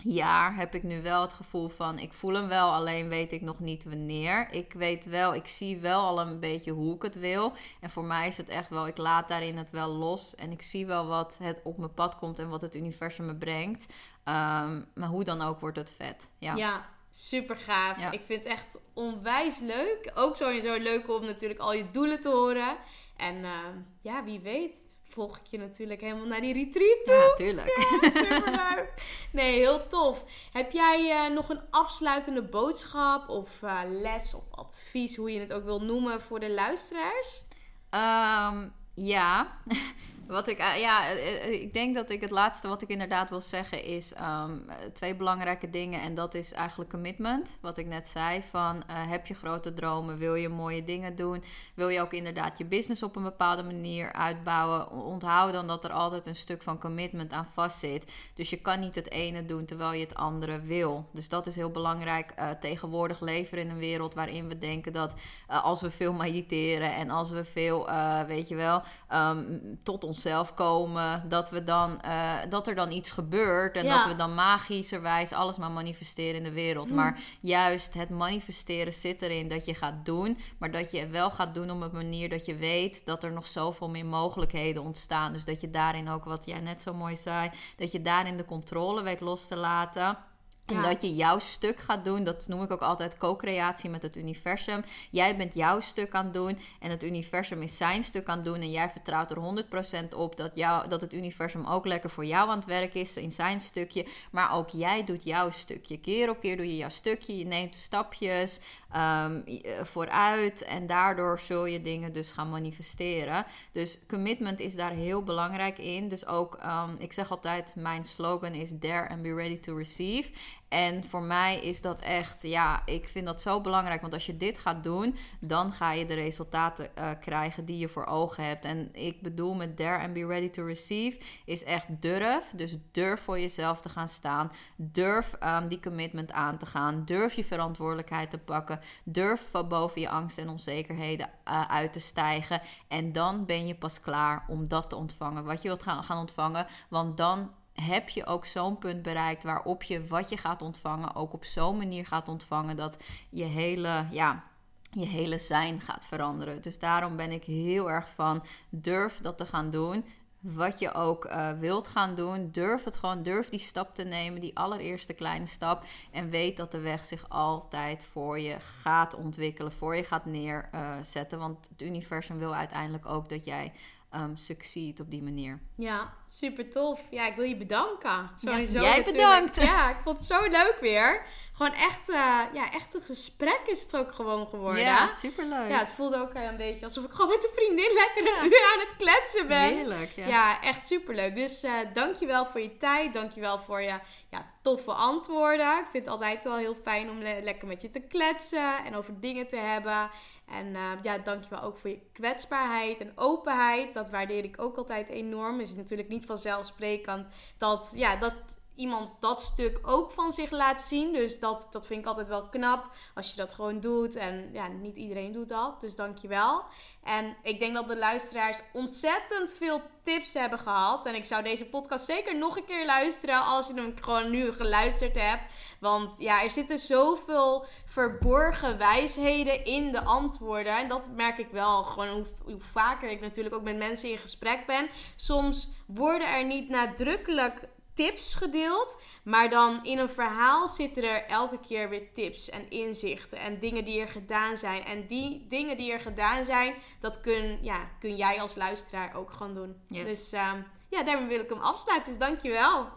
jaar heb ik nu wel het gevoel van ik voel hem wel, alleen weet ik nog niet wanneer. Ik weet wel, ik zie wel al een beetje hoe ik het wil. En voor mij is het echt wel, ik laat daarin het wel los. En ik zie wel wat het op mijn pad komt en wat het universum me brengt. Ehm, maar hoe dan ook wordt het vet. Ja, ja super gaaf. Ik vind het echt onwijs leuk. Ook sowieso leuk om natuurlijk al je doelen te horen. En ehm, ja, wie weet volg ik je natuurlijk helemaal naar die retreat toe. Ja, tuurlijk. Ja, superleuk. (laughs) Nee, heel tof. Heb jij uh, nog een afsluitende boodschap of uh, les of advies, hoe je het ook wil noemen, voor de luisteraars? Um, ja. (laughs) Wat ik, eh, ja, eh, eh, ik denk dat ik het laatste wat ik inderdaad wil zeggen is ehm, twee belangrijke dingen. En dat is eigenlijk commitment. Wat ik net zei: van heb je grote dromen? Wil je mooie dingen doen? Wil je ook inderdaad je business op een bepaalde manier uitbouwen? Onthoud dan dat er altijd een stuk van commitment aan vastzit. Dus je kan niet het ene doen terwijl je het andere wil. Dus dat is heel belangrijk. tegenwoordig leven in een wereld waarin we denken dat als we veel mediteren en als we veel, weet je wel, um, tot ons onszelf komen. Dat, we dan, uh, dat er dan iets gebeurt. En dat we dan magischerwijs alles maar manifesteren in de wereld. Hm. Maar juist het manifesteren zit erin dat je gaat doen. Maar dat je wel gaat doen op een manier dat je weet dat er nog zoveel meer mogelijkheden ontstaan. Dus dat je daarin ook, wat jij net zo mooi zei, dat je daarin de controle weet los te laten. En dat je jouw stuk gaat doen, dat noem ik ook altijd co-creatie met het universum. Jij bent jouw stuk aan het doen en het universum is zijn stuk aan het doen. En jij vertrouwt er 100% op dat, jou, dat het universum ook lekker voor jou aan het werk is in zijn stukje. Maar ook jij doet jouw stukje. Keer op keer doe je jouw stukje. Je neemt stapjes um, vooruit en daardoor zul je dingen dus gaan manifesteren. Dus commitment is daar heel belangrijk in. Dus ook, um, ik zeg altijd, mijn slogan is Dare and be ready to receive. En voor mij is dat echt, ja, ik vind dat zo belangrijk. Want als je dit gaat doen, dan ga je de resultaten uh, krijgen die je voor ogen hebt. En ik bedoel met dare and be ready to receive, is echt durf. Dus durf voor jezelf te gaan staan. Durf um, die commitment aan te gaan. Durf je verantwoordelijkheid te pakken. Durf van boven je angst en onzekerheden uh, uit te stijgen. En dan ben je pas klaar om dat te ontvangen. Wat je wilt gaan, gaan ontvangen. Want dan heb je ook zo'n punt bereikt waarop je wat je gaat ontvangen ook op zo'n manier gaat ontvangen dat je hele, ja, je hele zijn gaat veranderen. Dus daarom ben ik heel erg van durf dat te gaan doen. Wat je ook uh, wilt gaan doen, durf het gewoon, durf die stap te nemen, die allereerste kleine stap. En weet dat de weg zich altijd voor je gaat ontwikkelen, voor je gaat neerzetten. Want het universum wil uiteindelijk ook dat jij um, succeed op die manier. Ja, super tof. Ja, ik wil je bedanken. Sowieso, ja, jij bedankt. Ja, ik vond het zo leuk weer. Gewoon echt, uh, ja, echt een gesprek is het ook gewoon geworden. Ja, super leuk. Ja, het voelde ook een beetje alsof ik gewoon met een vriendin (laughs) lekker een uur aan het kletsen ben. Heerlijk, ja. Ja, echt super leuk. Dus uh, dankjewel voor je tijd. Dankjewel voor je ja, toffe antwoorden. Ik vind het altijd wel heel fijn om lekker met je te kletsen en over dingen te hebben. En uh, ja, dankjewel ook voor je kwetsbaarheid en openheid. Dat waardeer ik ook altijd enorm. Is natuurlijk niet vanzelfsprekend dat, ja, dat iemand dat stuk ook van zich laat zien. Dus dat, dat vind ik altijd wel knap als je dat gewoon doet. En ja, niet iedereen doet dat. Dus dankjewel. En ik denk dat de luisteraars ontzettend veel tips hebben gehad. En ik zou deze podcast zeker nog een keer luisteren als je hem gewoon nu geluisterd hebt. Want ja, er zitten zoveel verborgen wijsheden in de antwoorden. En dat merk ik wel gewoon hoe, hoe vaker ik natuurlijk ook met mensen in gesprek ben. Soms worden er niet nadrukkelijk tips gedeeld. Maar dan in een verhaal zitten er elke keer weer tips en inzichten en dingen die er gedaan zijn. En die dingen die er gedaan zijn, dat kun, ja, kun jij als luisteraar ook gewoon doen. Dus uh, ja, daarmee wil ik hem afsluiten. Dus dankjewel.